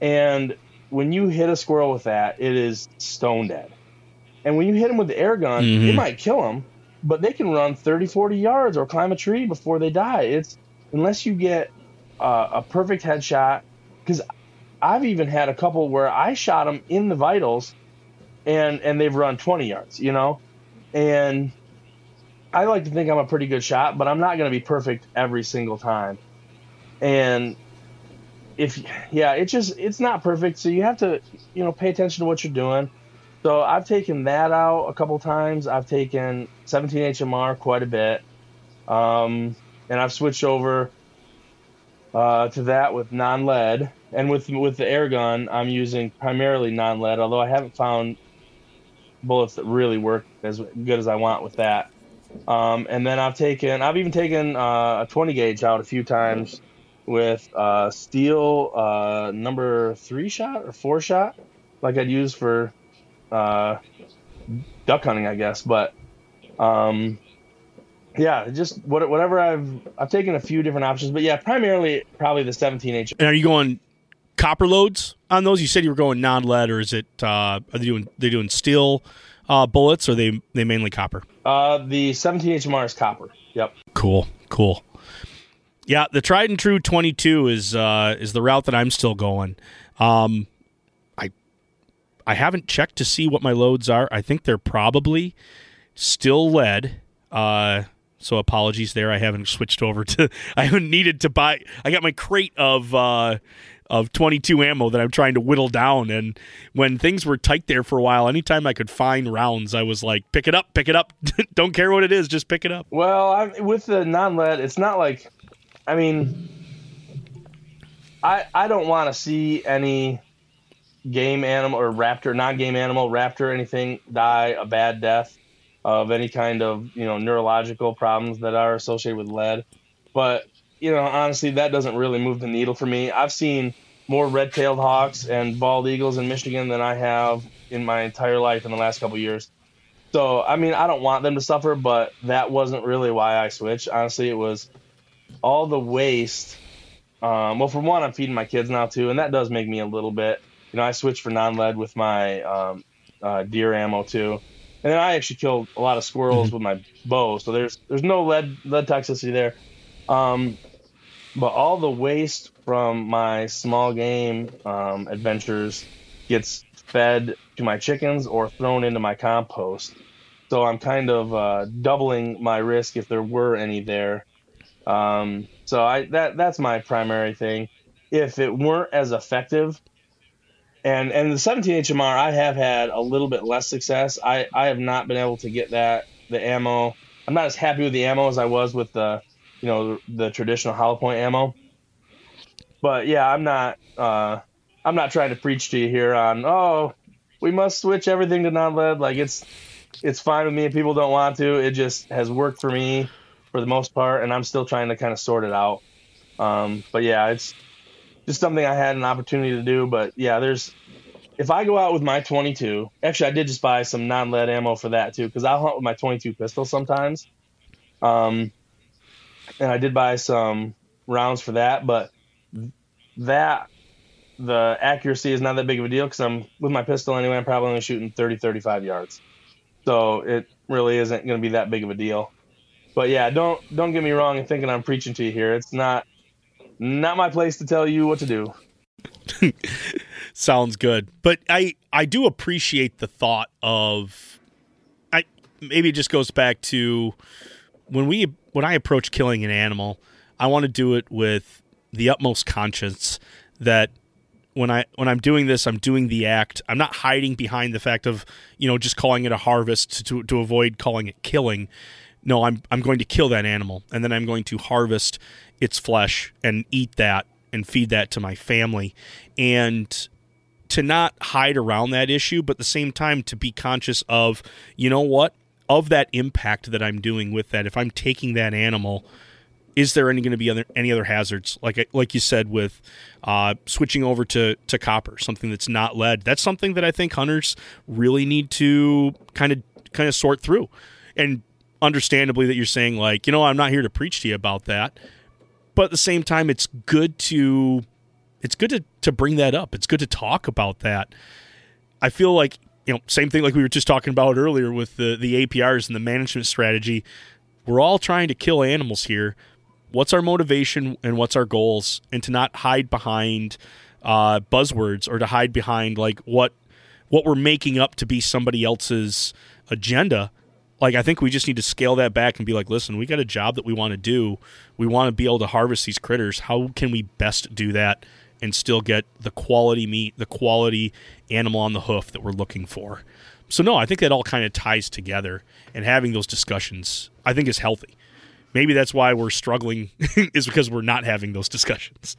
and when you hit a squirrel with that, it is stone dead. And when you hit them with the air gun, mm-hmm. it might kill them, but they can run 30, 40 yards or climb a tree before they die. It's unless you get uh, a perfect headshot because I've even had a couple where I shot them in the vitals and and they've run 20 yards, you know, and I like to think I'm a pretty good shot, but I'm not going to be perfect every single time. And if yeah, it's just it's not perfect, so you have to you know pay attention to what you're doing. So I've taken that out a couple times. I've taken 17 HMR quite a bit, um, and I've switched over uh, to that with non-lead, and with with the air gun, I'm using primarily non-lead. Although I haven't found bullets that really work as good as I want with that. Um, and then I've taken, I've even taken uh, a 20 gauge out a few times with uh, steel uh, number three shot or four shot, like I'd use for uh, duck hunting, I guess. But um, yeah, just whatever I've I've taken a few different options, but yeah, primarily probably the 17H. And are you going copper loads on those? You said you were going non-lead, or is it uh, are they doing they doing steel uh, bullets, or are they they mainly copper? Uh, the 17 HMR is copper. Yep. Cool, cool. Yeah, the tried and true 22 is uh, is the route that I'm still going. Um, I I haven't checked to see what my loads are. I think they're probably still lead. Uh, so apologies there. I haven't switched over to. I haven't needed to buy. I got my crate of uh, of 22 ammo that I'm trying to whittle down. And when things were tight there for a while, anytime I could find rounds, I was like, pick it up, pick it up. Don't care what it is, just pick it up. Well, I'm, with the non lead, it's not like. I mean, I I don't want to see any game animal or raptor, non game animal, raptor, anything die a bad death of any kind of you know neurological problems that are associated with lead. But you know, honestly, that doesn't really move the needle for me. I've seen more red-tailed hawks and bald eagles in Michigan than I have in my entire life in the last couple years. So, I mean, I don't want them to suffer, but that wasn't really why I switched. Honestly, it was all the waste. Um, well, for one, I'm feeding my kids now too, and that does make me a little bit. You know, I switched for non-lead with my um, uh, deer ammo too And then I actually killed a lot of squirrels with my bow, so there's there's no lead lead toxicity there. Um, but all the waste from my small game um, adventures gets fed to my chickens or thrown into my compost. So I'm kind of uh, doubling my risk if there were any there. Um, so I that that's my primary thing. If it weren't as effective, and and the 17 HMR, I have had a little bit less success. I I have not been able to get that the ammo. I'm not as happy with the ammo as I was with the you know the, traditional hollow point ammo. But yeah, I'm not uh, I'm not trying to preach to you here on oh we must switch everything to non-lead. Like it's it's fine with me if people don't want to. It just has worked for me for the most part, and I'm still trying to kind of sort it out. Um, but yeah, it's just something I had an opportunity to do. But yeah, there's if I go out with my 22, actually I did just buy some non-lead ammo for that too, because I'll hunt with my 22 pistol sometimes. Um, and I did buy some rounds for that, but that the accuracy is not that big of a deal because I'm with my pistol anyway. I'm probably only shooting 30, 35 yards, so it really isn't going to be that big of a deal. But yeah, don't don't get me wrong and thinking I'm preaching to you here. It's not not my place to tell you what to do. Sounds good, but I I do appreciate the thought of I maybe it just goes back to when we when I approach killing an animal, I want to do it with the utmost conscience that when I when I'm doing this, I'm doing the act. I'm not hiding behind the fact of you know just calling it a harvest to to avoid calling it killing. No, I'm I'm going to kill that animal, and then I'm going to harvest its flesh and eat that and feed that to my family, and to not hide around that issue, but at the same time to be conscious of you know what of that impact that I'm doing with that. If I'm taking that animal is there any going to be other, any other hazards? Like like you said with uh, switching over to to copper something that's not lead. That's something that i think hunters really need to kind of kind of sort through. And understandably that you're saying like you know i'm not here to preach to you about that. But at the same time it's good to it's good to to bring that up. It's good to talk about that. I feel like you know same thing like we were just talking about earlier with the the aprs and the management strategy. We're all trying to kill animals here. What's our motivation and what's our goals? And to not hide behind uh, buzzwords or to hide behind like what what we're making up to be somebody else's agenda like i think we just need to scale that back and be like listen we got a job that we want to do we want to be able to harvest these critters how can we best do that and still get the quality meat the quality animal on the hoof that we're looking for so no i think that all kind of ties together and having those discussions i think is healthy maybe that's why we're struggling is because we're not having those discussions.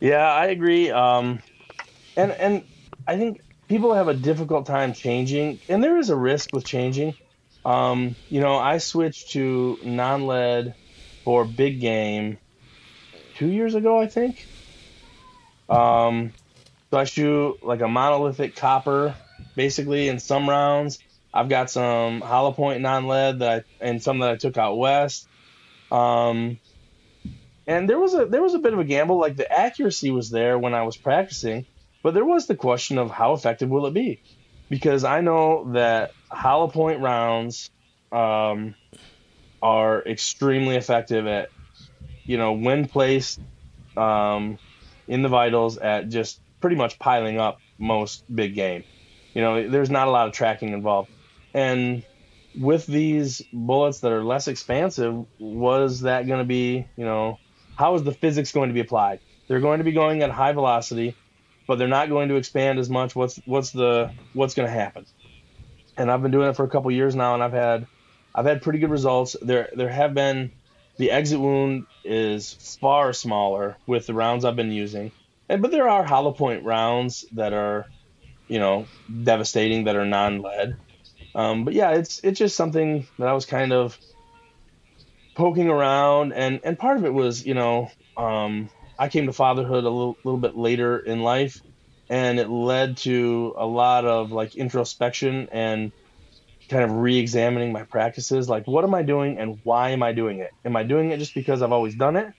Yeah, I agree. Um, and and I think people have a difficult time changing, and there is a risk with changing. Um, you know, I switched to non-lead for big game two years ago, I think. Um, so I shoot like a monolithic copper, basically in some rounds, I've got some hollow point non lead that I, and some that I took out west. Um, and there was a there was a bit of a gamble. Like the accuracy was there when I was practicing, but there was the question of how effective will it be, because I know that hollow point rounds um, are extremely effective at, you know, when placed um, in the vitals at just pretty much piling up most big game. You know, there's not a lot of tracking involved. And with these bullets that are less expansive, was that going to be, you know, how is the physics going to be applied? They're going to be going at high velocity, but they're not going to expand as much. What's what's the what's going to happen? And I've been doing it for a couple years now, and I've had I've had pretty good results. There there have been the exit wound is far smaller with the rounds I've been using, and but there are hollow point rounds that are, you know, devastating that are non-lead. Um, but yeah, it's it's just something that I was kind of poking around, and and part of it was you know um, I came to fatherhood a little little bit later in life, and it led to a lot of like introspection and kind of re-examining my practices like what am i doing and why am i doing it am i doing it just because i've always done it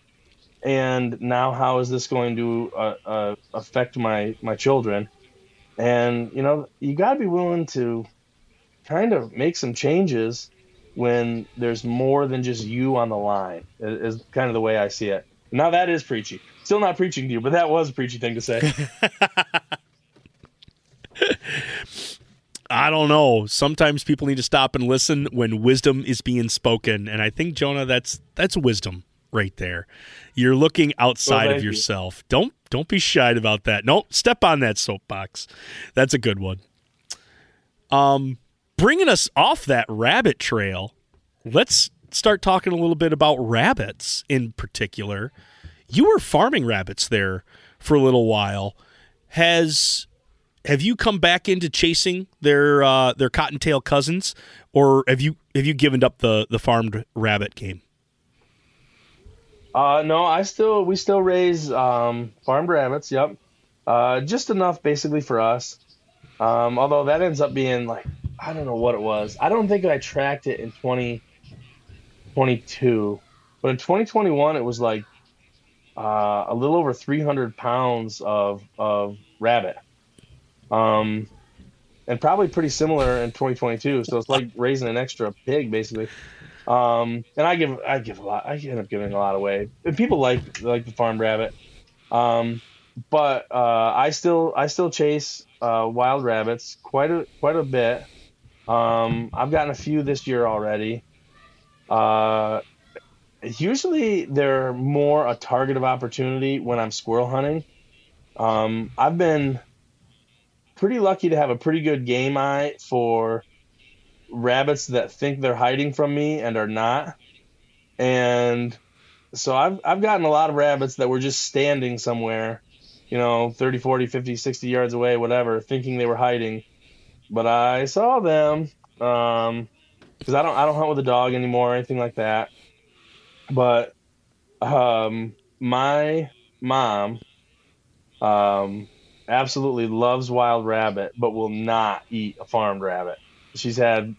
and now how is this going to uh, uh, affect my my children and you know you got to be willing to kind of make some changes when there's more than just you on the line. Is is kind of the way I see it. Now that is preachy. Still not preaching to you, but that was a preachy thing to say. I don't know. Sometimes people need to stop and listen when wisdom is being spoken, and I think Jonah, that's that's wisdom right there. You're looking outside Well, of thank you. yourself. Don't don't be shy about that. No, step on that soapbox. That's a good one. Um, bringing us off that rabbit trail, let's start talking a little bit about rabbits in particular. You were farming rabbits there for a little while. Has have you come back into chasing their uh, their cottontail cousins, or have you have you given up the the farmed rabbit game? Uh, no, I still we still raise um, farmed rabbits. Yep, uh, just enough basically for us. Um, although that ends up being like I don't know what it was. I don't think I tracked it in 2022, but in 2021 it was like uh, a little over 300 pounds of of rabbit. Um, and probably pretty similar in 2022. So it's like raising an extra pig basically. Um, and I give I give a lot. I end up giving a lot away. And people like like the farm rabbit. Um, but uh, I still I still chase uh, wild rabbits quite a quite a bit. Um, I've gotten a few this year already. Uh, usually they're more a target of opportunity when I'm squirrel hunting. Um, I've been pretty lucky to have a pretty good game eye for rabbits that think they're hiding from me and are not. And so I've I've gotten a lot of rabbits that were just standing somewhere, you know, 30, 40, 50, 60 yards away, whatever, thinking they were hiding. But I saw them um cuz I don't I don't hunt with a dog anymore or anything like that. But um my mom um absolutely loves wild rabbit but will not eat a farmed rabbit she's had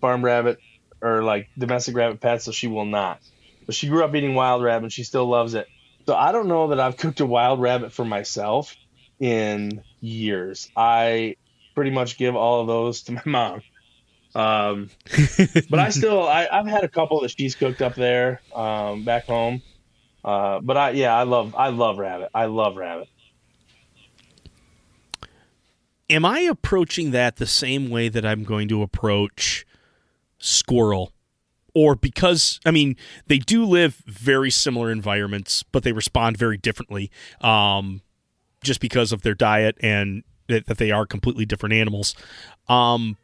farm rabbit or like domestic rabbit pets, so she will not. But she grew up eating wild rabbit and she still loves it. So I don't know that I've cooked a wild rabbit for myself in years. I pretty much give all of those to my mom. Um, but I still, I, I've had a couple that she's cooked up there um, back home. Uh, but I, yeah, I love, I love rabbit. I love rabbit. Am I approaching that the same way that I'm going to approach squirrel? Or because I mean they do live very similar environments, but they respond very differently, um, just because of their diet and that, that they are completely different animals. Um,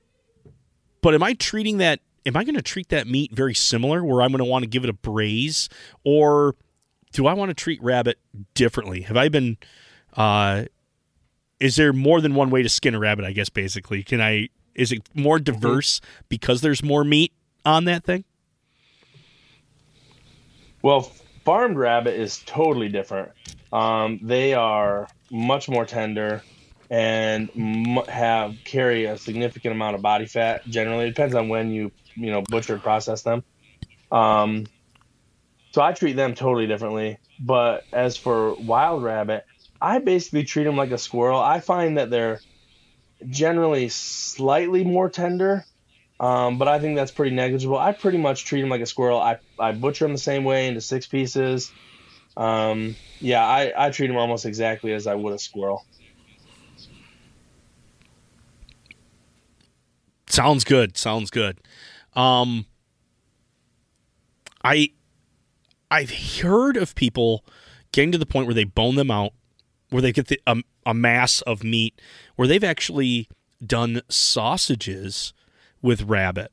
but am I treating that? Am I going to treat that meat very similar, where I'm going to want to give it a braise, or do I want to treat rabbit differently? Have I been? Uh, is there more than one way to skin a rabbit? I guess basically, can I? Is it more diverse because there's more meat on that thing? Well, farmed rabbit is totally different. Um, they are much more tender and have carry a significant amount of body fat. Generally, it depends on when you you know butcher process them. Um, so I treat them totally differently. But as for wild rabbit, I basically treat them like a squirrel. I find that they're generally slightly more tender, um, but I think that's pretty negligible. I pretty much treat them like a squirrel. I, I butcher them the same way into six pieces. Um, yeah, I, I treat them almost exactly as I would a squirrel. Sounds good. Sounds good. Um, I I've heard of people getting to the point where they bone them out, where they get the, um, a mass of meat, where they've actually done sausages with rabbit.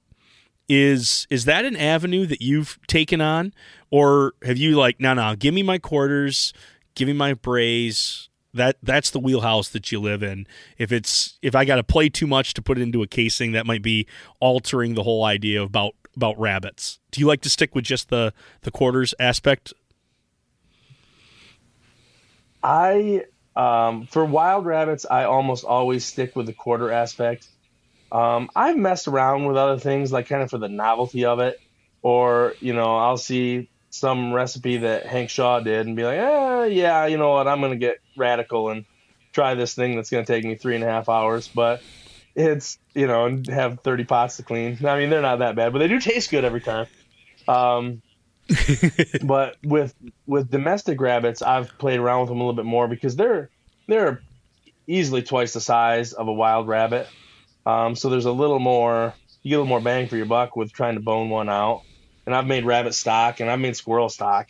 Is is that an avenue that you've taken on, or have you like no no give me my quarters, give me my braise. That that's the wheelhouse that you live in. If it's if I got to play too much to put it into a casing, that might be altering the whole idea about about rabbits. Do you like to stick with just the the quarters aspect? I um, for wild rabbits, I almost always stick with the quarter aspect. Um, I've messed around with other things, like kind of for the novelty of it, or you know, I'll see some recipe that Hank Shaw did and be like, eh, yeah, you know what, I'm gonna get radical and try this thing that's going to take me three and a half hours, but it's you know and have 30 pots to clean. I mean, they're not that bad, but they do taste good every time. Um, but with with domestic rabbits, I've played around with them a little bit more because they're they're easily twice the size of a wild rabbit. Um, so there's a little more you get a little more bang for your buck with trying to bone one out. And I've made rabbit stock and I've made squirrel stock.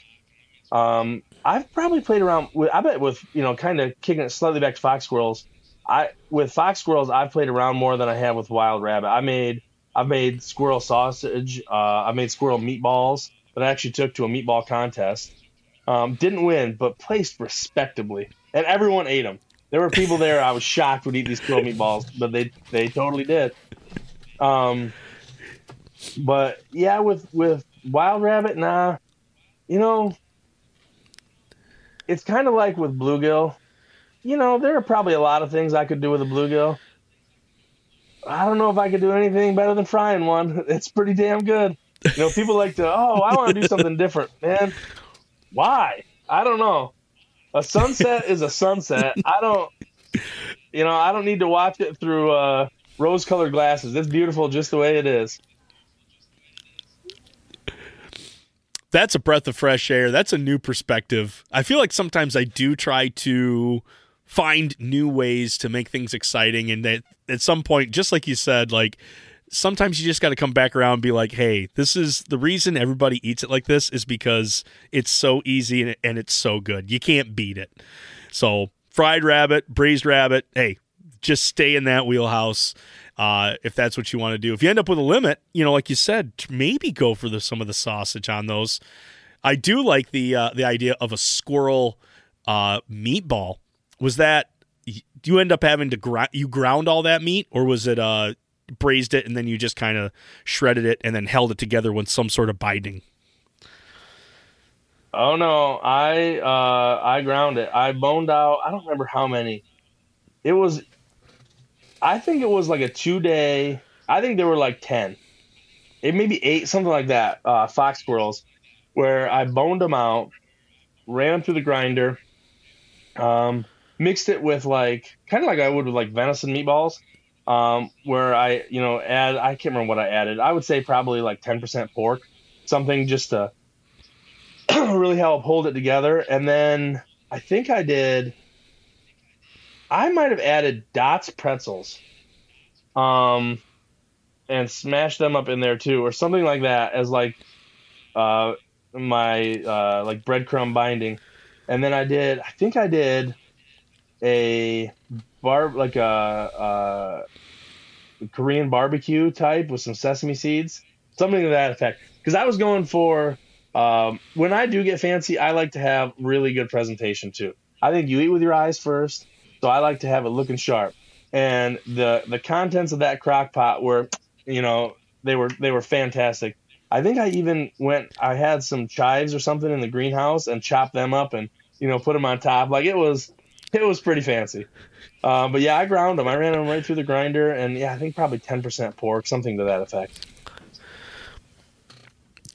Um, I've probably played around with I bet with you know kind of kicking it slightly back to fox squirrels. I with fox squirrels I've played around more than I have with wild rabbit. I made I've made squirrel sausage. Uh, I made squirrel meatballs that I actually took to a meatball contest. Um, didn't win, but placed respectably, and everyone ate them. There were people there I was shocked would eat these squirrel meatballs, but they they totally did. Um, but yeah, with with wild rabbit, nah, you know, it's kind of like with bluegill. You know, there are probably a lot of things I could do with a bluegill. I don't know if I could do anything better than frying one. It's pretty damn good. You know, people like to, oh, I want to do something different, man. Why? I don't know. A sunset is a sunset. I don't, you know, I don't need to watch it through uh, rose-colored glasses. It's beautiful just the way it is. That's a breath of fresh air. That's a new perspective. I feel like sometimes I do try to find new ways to make things exciting and that at some point just like you said like sometimes you just got to come back around and be like hey this is the reason everybody eats it like this is because it's so easy and, and it's so good you can't beat it so fried rabbit braised rabbit hey just stay in that wheelhouse uh, if that's what you want to do if you end up with a limit you know like you said maybe go for the, some of the sausage on those i do like the uh, the idea of a squirrel uh, meatball was that do you end up having to grind you ground all that meat or was it uh braised it and then you just kind of shredded it and then held it together with some sort of binding Oh no, I uh I ground it. I boned out. I don't remember how many. It was. I think it was like a two day. I think there were like ten. It maybe eight, something like that. Uh, fox squirrels, where I boned them out, ran them through the grinder, um, mixed it with like kind of like I would with like venison meatballs. Um, where I you know add I can't remember what I added. I would say probably like ten percent pork, something just to really help hold it together. And then I think I did. I might have added Dots pretzels, um, and smashed them up in there too, or something like that, as like uh, my uh, like breadcrumb binding. And then I did. I think I did a bar like a, a Korean barbecue type with some sesame seeds, something to that effect. Because I was going for um, when I do get fancy, I like to have really good presentation too. I think you eat with your eyes first, so I like to have it looking sharp. And the the contents of that crock pot were, you know, they were they were fantastic. I think I even went. I had some chives or something in the greenhouse and chopped them up and you know put them on top. Like it was it was pretty fancy. Uh, but yeah, I ground them. I ran them right through the grinder, and yeah, I think probably ten percent pork, something to that effect.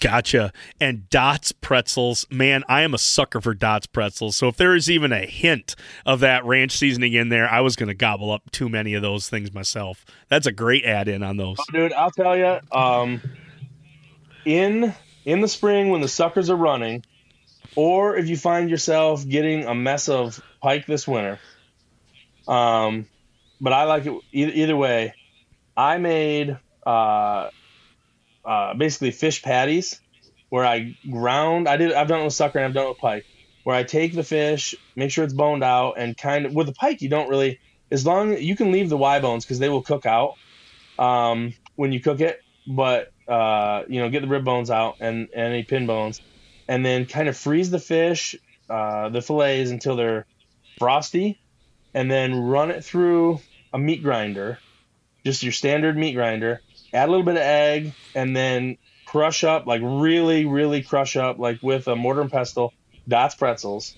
Gotcha. And Dots pretzels, man, I am a sucker for Dots pretzels. So if there is even a hint of that ranch seasoning in there, I was going to gobble up too many of those things myself. That's a great add-in on those. Oh, dude, I'll tell you. Um, in in the spring when the suckers are running, or if you find yourself getting a mess of pike this winter, um, but I like it either, either way. I made uh, uh, basically fish patties where I ground. I did. I've done it with sucker and I've done it with pike. Where I take the fish, make sure it's boned out, and kind of with the pike, you don't really. As long you can leave the Y bones because they will cook out um, when you cook it, but uh, you know get the rib bones out and, and any pin bones, and then kind of freeze the fish, uh, the fillets until they're frosty, and then run it through a meat grinder, just your standard meat grinder, add a little bit of egg, and then crush up, like really, really crush up, like with a mortar and pestle, Dots pretzels,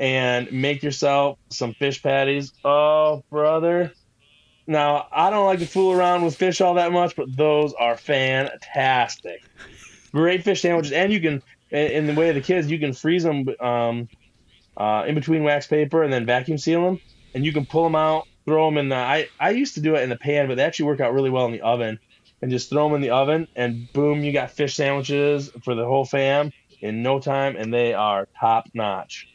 and make yourself some fish patties. Oh, brother. Now, I don't like to fool around with fish all that much, but those are fantastic. Great fish sandwiches, and you can, in the way of the kids, you can freeze them um, uh, in between wax paper and then vacuum seal them. and you can pull them out, throw them in the. I I used to do it in the pan, but they actually work out really well in the oven. And just throw them in the oven, and boom, you got fish sandwiches for the whole fam in no time, and they are top notch.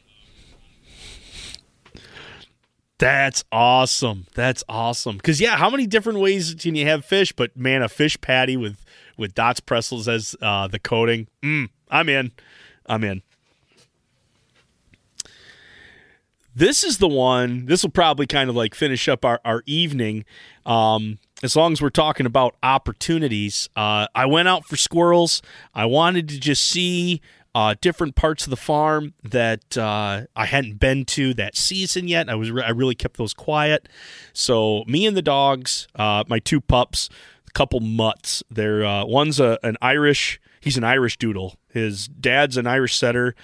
That's awesome. That's awesome. Because yeah, how many different ways can you have fish? But man, a fish patty with with Dots pretzels as uh, the coating. Mm, I'm in. I'm in. This is the one. This will probably kind of like finish up our our evening. Um, as long as we're talking about opportunities, uh, I went out for squirrels. I wanted to just see uh, different parts of the farm that uh, I hadn't been to that season yet. I was re- I really kept those quiet. So me and the dogs, uh, my two pups, a couple mutts. They're uh, one's a, an Irish. He's an Irish doodle. His dad's an Irish setter,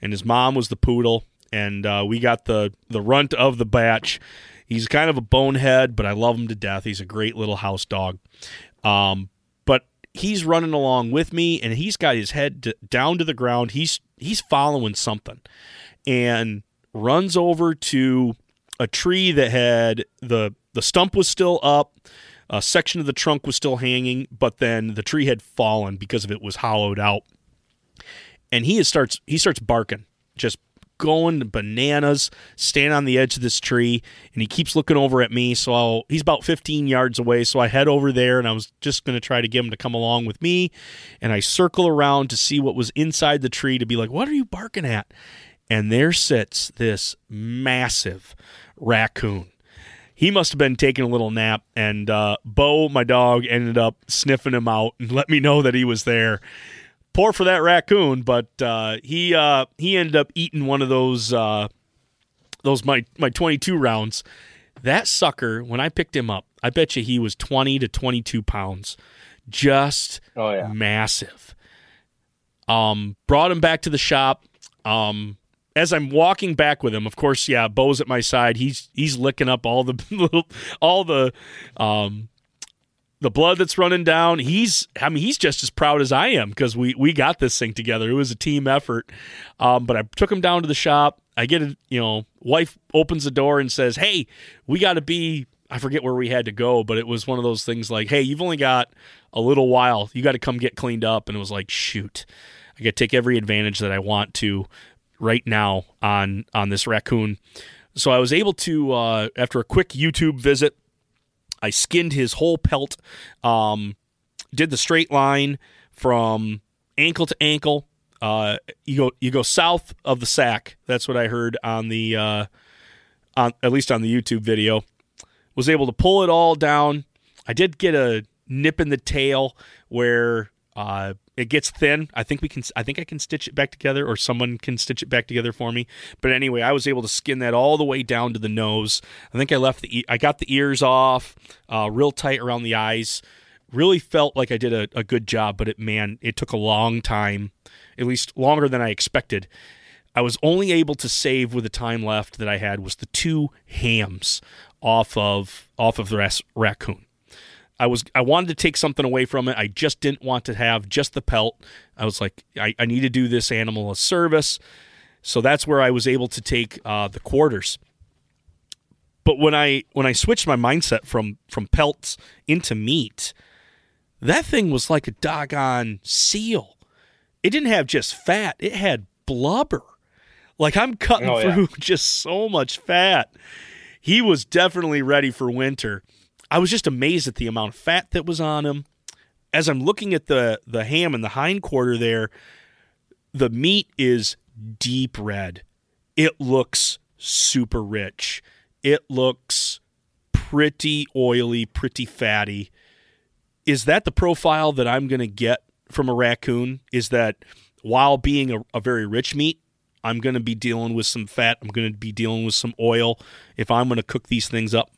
and his mom was the poodle. And uh, we got the the runt of the batch. He's kind of a bonehead, but I love him to death. He's a great little house dog. Um, but he's running along with me and he's got his head d- down to the ground. He's he's following something and runs over to a tree that had the the stump was still up, a section of the trunk was still hanging, but then the tree had fallen because of it was hollowed out. And he starts he starts barking, just going to bananas, standing on the edge of this tree, and he keeps looking over at me. So I'll, he's about 15 yards away. So I head over there, and I was just going to try to get him to come along with me. And I circle around to see what was inside the tree to be like, what are you barking at? And there sits this massive raccoon. He must have been taking a little nap, and uh, Bo, my dog, ended up sniffing him out and let me know that he was there poor for that raccoon, but uh, he uh, he ended up eating one of those uh, those my my 22 rounds. That sucker, when I picked him up, I bet you he was 20 to 22 pounds, just oh, yeah. massive. Um, brought him back to the shop. Um, as I'm walking back with him, of course, yeah, Bo's at my side. He's he's licking up all the all the um the blood that's running down. He's, I mean, he's just as proud as I am because we we got this thing together. It was a team effort. Um, but I took him down to the shop. I get it, you know, wife opens the door and says, "Hey, we got to be." I forget where we had to go, but it was one of those things like, "Hey, you've only got a little while. You got to come get cleaned up." And it was like, "Shoot, I got to take every advantage that I want to right now on on this raccoon." So I was able to, uh, after a quick YouTube visit, I skinned his whole pelt, um, did the straight line from ankle to ankle. Uh, you go you go south of the sack. That's what I heard on the uh, on at least on the YouTube video. Was able to pull it all down. I did get a nip in the tail where uh, it gets thin. I think we can. I think I can stitch it back together, or someone can stitch it back together for me. But anyway, I was able to skin that all the way down to the nose. I think I left the. I got the ears off, uh, real tight around the eyes. Really felt like I did a, a good job, but it man, it took a long time, at least longer than I expected. I was only able to save with the time left that I had was the two hams off of off of the raccoon. I was I wanted to take something away from it. I just didn't want to have just the pelt. I was like, I, I need to do this animal a service. So that's where I was able to take uh, the quarters. But when I when I switched my mindset from from pelts into meat, that thing was like a doggone seal. It didn't have just fat; it had blubber. Like I'm cutting oh, through yeah. just so much fat. He was definitely ready for winter. I was just amazed at the amount of fat that was on him. As I'm looking at the the ham and the hind quarter there, the meat is deep red. It looks super rich. It looks pretty oily, pretty fatty. Is that the profile that I'm going to get from a raccoon? Is that while being a, a very rich meat, I'm going to be dealing with some fat. I'm going to be dealing with some oil if I'm going to cook these things up.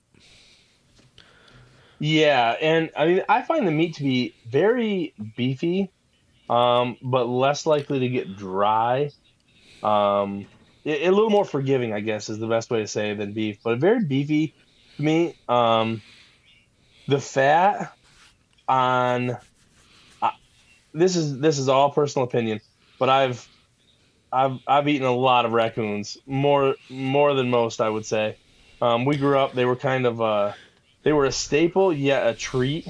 Yeah, and I mean, I find the meat to be very beefy, um, but less likely to get dry. Um, a, a little more forgiving, I guess, is the best way to say it than beef, but very beefy to me. Um, the fat on this is this is all personal opinion, but I've I've I've eaten a lot of raccoons, more more than most, I would say. Um, we grew up; they were kind of uh, they were a staple yet a treat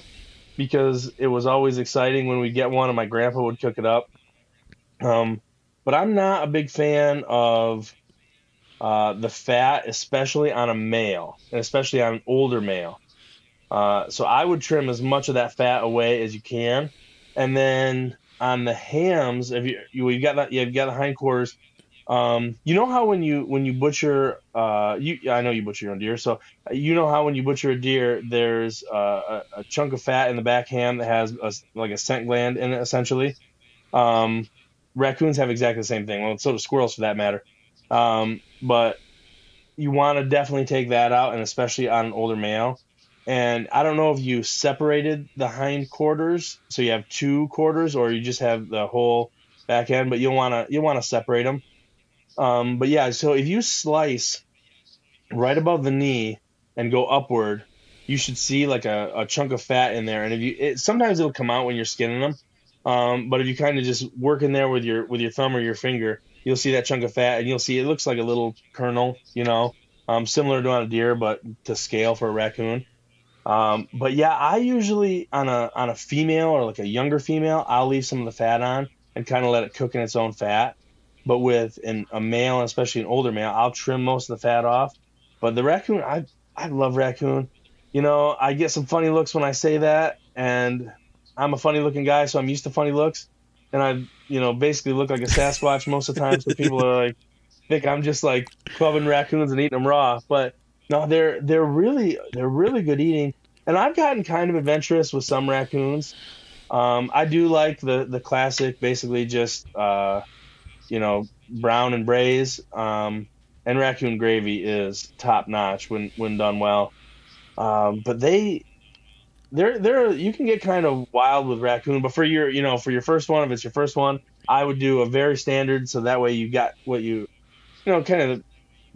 because it was always exciting when we get one, and my grandpa would cook it up. Um, but I'm not a big fan of uh, the fat, especially on a male, and especially on an older male. Uh, so I would trim as much of that fat away as you can, and then on the hams, if you you have got you've got the hindquarters. Um, you know how when you when you butcher, uh, you I know you butcher your own deer, so you know how when you butcher a deer, there's uh, a, a, chunk of fat in the back ham that has a, like a scent gland in it, essentially. Um, raccoons have exactly the same thing. Well, so do squirrels for that matter. Um, but you want to definitely take that out, and especially on an older male. And I don't know if you separated the hind quarters, so you have two quarters, or you just have the whole back end. But you'll want to you'll want to separate them. Um, but yeah, so if you slice right above the knee and go upward, you should see like a, a chunk of fat in there. And if you it, sometimes it'll come out when you're skinning them. Um, but if you kind of just work in there with your with your thumb or your finger, you'll see that chunk of fat, and you'll see it looks like a little kernel, you know, um, similar to on a deer, but to scale for a raccoon. Um, but yeah, I usually on a on a female or like a younger female, I'll leave some of the fat on and kind of let it cook in its own fat. But with an, a male, especially an older male, I'll trim most of the fat off. But the raccoon, I I love raccoon. You know, I get some funny looks when I say that, and I'm a funny looking guy, so I'm used to funny looks. And I, you know, basically look like a Sasquatch most of the time, so people are like, think I'm just like clubbing raccoons and eating them raw. But no, they're they're really they're really good eating. And I've gotten kind of adventurous with some raccoons. Um, I do like the the classic, basically just uh, you know brown and braise. Um, and raccoon gravy is top notch when when done well. Um, but they they're they're you can get kind of wild with raccoon, but for your you know for your first one, if it's your first one, I would do a very standard, so that way you got what you you know kind of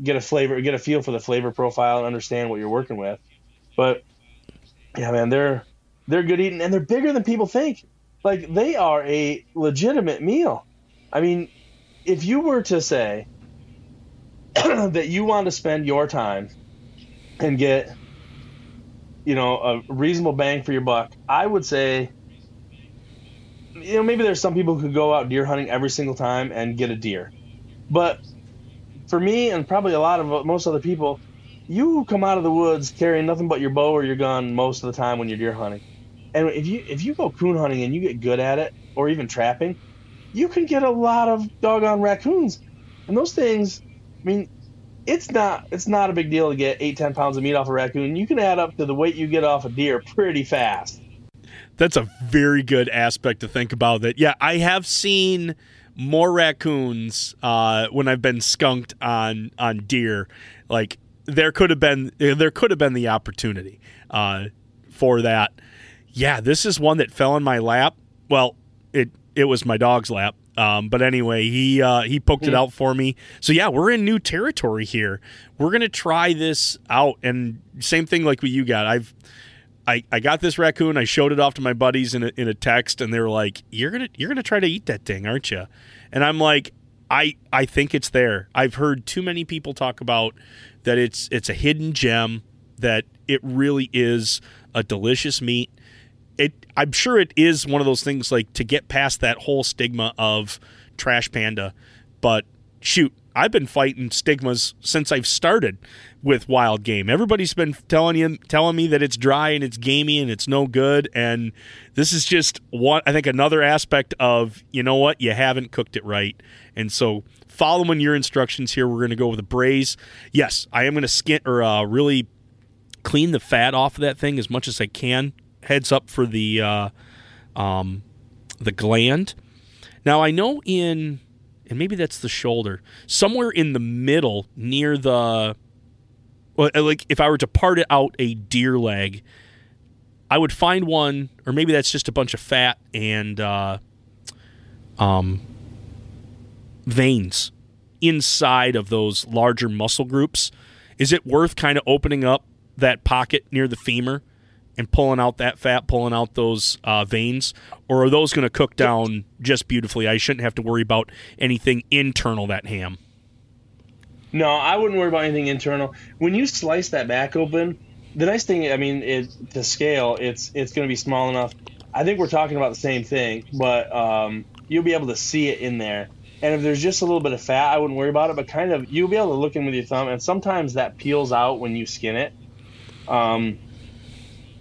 get a flavor, get a feel for the flavor profile, and understand what you're working with. But yeah, man, they're they're good eating and they're bigger than people think. Like they are a legitimate meal. I mean, if you were to say that you want to spend your time and get you know a reasonable bang for your buck, I would say you know maybe there's some people who could go out deer hunting every single time and get a deer. But for me and probably a lot of uh, most other people, you come out of the woods carrying nothing but your bow or your gun most of the time when you're deer hunting. And if you if you go coon hunting and you get good at it, or even trapping, you can get a lot of doggone raccoons. And those things, I mean, it's not it's not a big deal to get eight ten pounds of meat off a raccoon. You can add up to the weight you get off a deer pretty fast. That's a very good aspect to think about. That yeah, I have seen more raccoons uh, when I've been skunked on on deer. Like there could have been there could have been the opportunity uh, for that. Yeah, this is one that fell in my lap. Well, it it was my dog's lap. Um, but anyway, he uh, he poked it hmm. out for me. So yeah, we're in new territory here. We're gonna try this out, and same thing like what you got. I've I, I got this raccoon. I showed it off to my buddies in a, in a text, and they were like, "You're gonna you're gonna try to eat that thing, aren't you?" And I'm like, "I I think it's there. I've heard too many people talk about that it's it's a hidden gem. That it really is a delicious meat. It I'm sure it is one of those things like to get past that whole stigma of trash panda, but shoot, I've been fighting stigmas since I've started with wild game. Everybody's been telling you telling me that it's dry and it's gamey and it's no good and this is just one I think another aspect of you know what you haven't cooked it right. And so following your instructions here we're going to go with a braise. Yes, I am going to skin or uh, really clean the fat off of that thing as much as I can. Heads up for the uh, um, the gland. Now I know in and maybe that's the shoulder, somewhere in the middle near the uh, like if I were to part it out a deer leg, I would find one, or maybe that's just a bunch of fat and uh, um, veins inside of those larger muscle groups. Is it worth kind of opening up that pocket near the femur and pulling out that fat, pulling out those uh, veins, or are those going to cook down just beautifully? I shouldn't have to worry about anything internal that ham. No, I wouldn't worry about anything internal. When you slice that back open, the nice thing, I mean, it to scale, it's it's going to be small enough. I think we're talking about the same thing, but um, you'll be able to see it in there. And if there's just a little bit of fat, I wouldn't worry about it. But kind of, you'll be able to look in with your thumb, and sometimes that peels out when you skin it. Um,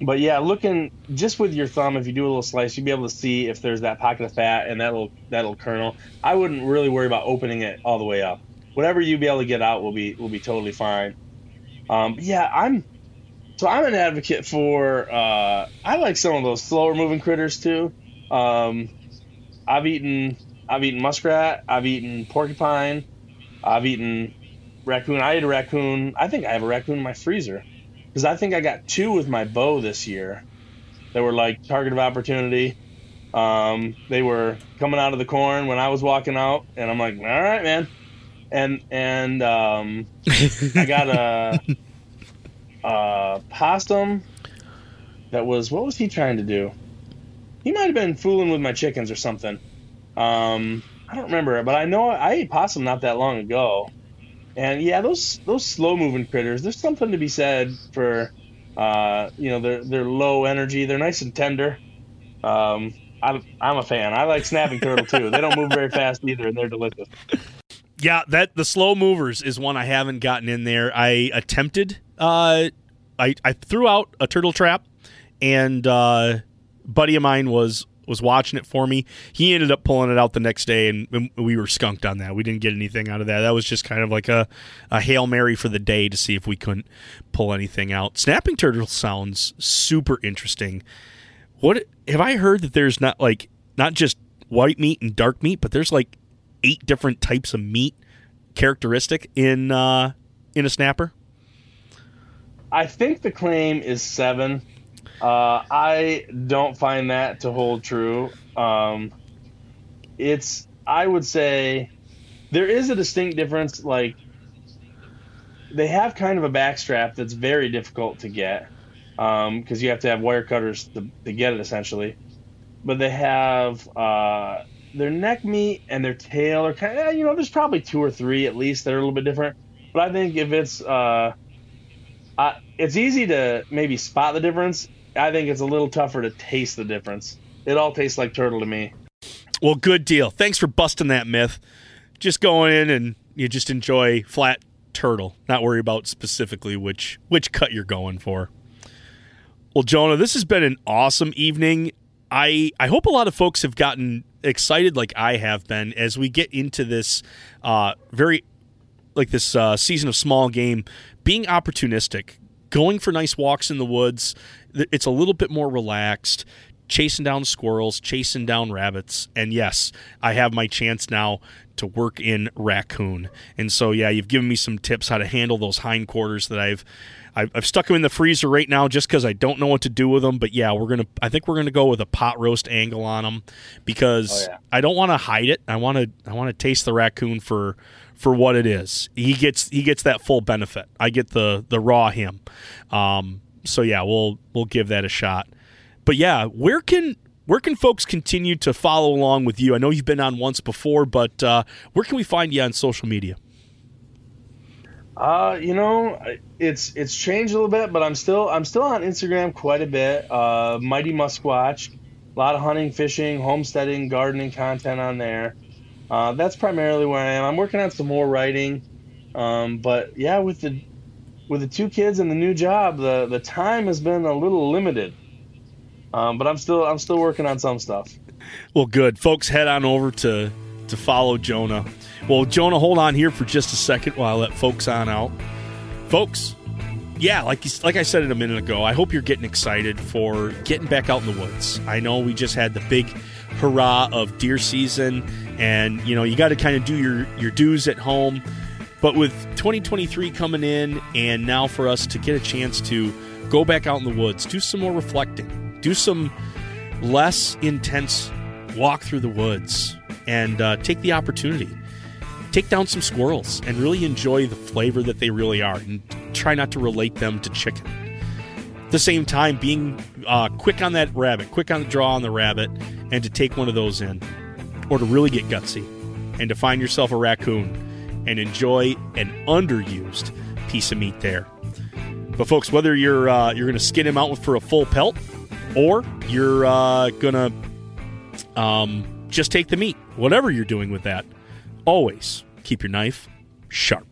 but yeah, looking just with your thumb, if you do a little slice, you'll be able to see if there's that pocket of fat and that little that little kernel. I wouldn't really worry about opening it all the way up. Whatever you be able to get out will be will be totally fine. Um, yeah, I'm so I'm an advocate for. Uh, I like some of those slower moving critters too. Um, I've eaten I've eaten muskrat. I've eaten porcupine. I've eaten raccoon. I ate a raccoon. I think I have a raccoon in my freezer because I think I got two with my bow this year that were like target of opportunity. Um, they were coming out of the corn when I was walking out, and I'm like, all right, man. And and um, I got a, a possum that was what was he trying to do? He might have been fooling with my chickens or something. Um, I don't remember, but I know I ate possum not that long ago. And yeah, those those slow moving critters. There's something to be said for, uh, you know, they're they're low energy. They're nice and tender. Um, I'm I'm a fan. I like snapping turtle too. They don't move very fast either, and they're delicious. Yeah, that the slow movers is one I haven't gotten in there. I attempted. Uh, I I threw out a turtle trap, and uh, buddy of mine was was watching it for me. He ended up pulling it out the next day, and, we were skunked on that. We didn't get anything out of that. That was just kind of like a, a hail mary for the day to see if we couldn't pull anything out. Snapping turtle sounds super interesting. What have I heard that there's not like not just white meat and dark meat, but there's like eight different types of meat characteristic in uh, in a snapper. I think the claim is seven. Uh, I don't find that to hold true. Um, it's I would say there is a distinct difference. Like they have kind of a backstrap that's very difficult to get because um, you have to have wire cutters to, to get it essentially. But they have uh, their neck meat and their tail are kind of you know there's probably two or three at least that are a little bit different. But I think if it's uh, it's easy to maybe spot the difference I think it's a little tougher to taste the difference. It all tastes like turtle to me. Well, good deal. Thanks for busting that myth. Just go in and you just enjoy flat turtle. Not worry about specifically which which cut you're going for. Well, Jonah, this has been an awesome evening. I I hope a lot of folks have gotten excited like I have been as we get into this uh, very like this uh, season of small game being opportunistic going for nice walks in the woods. It's a little bit more relaxed, chasing down squirrels, chasing down rabbits. And yes, I have my chance now to work in raccoon. And so, yeah, you've given me some tips how to handle those hindquarters that I've. I've stuck them in the freezer right now just because I don't know what to do with them. But yeah, we're gonna. I think we're gonna go with a pot roast angle on them because oh, yeah. I don't want to hide it. I want to. I want to taste the raccoon for for what it is. He gets he gets that full benefit. I get the the raw him. Um, so yeah, we'll we'll give that a shot. But yeah, where can where can folks continue to follow along with you? I know you've been on once before, but uh, where can we find you on social media? Uh, you know, it's it's changed a little bit, but I'm still I'm still on Instagram quite a bit. Uh, Mighty Musquatch, a lot of hunting, fishing, homesteading, gardening content on there. Uh, that's primarily where I am. I'm working on some more writing, um, but yeah, with the with the two kids and the new job, the the time has been a little limited. Um, but I'm still I'm still working on some stuff. Well, good, folks. Head on over to to follow Jonah. Well, Jonah, hold on here for just a second while I let folks on out. Folks, yeah, like like I said it a minute ago, I hope you're getting excited for getting back out in the woods. I know we just had the big hurrah of deer season and you know you got to kind of do your your dues at home but with 2023 coming in and now for us to get a chance to go back out in the woods do some more reflecting do some less intense walk through the woods and uh, take the opportunity. Take down some squirrels and really enjoy the flavor that they really are and try not to relate them to chicken. At the same time being uh, quick on that rabbit quick on the draw on the rabbit and to take one of those in or to really get gutsy and to find yourself a raccoon and enjoy an underused piece of meat there. But folks, whether you're uh, you're going to skin him out for a full pelt, or you're uh, going to um, just take the meat, whatever you're doing with that, always keep your knife sharp.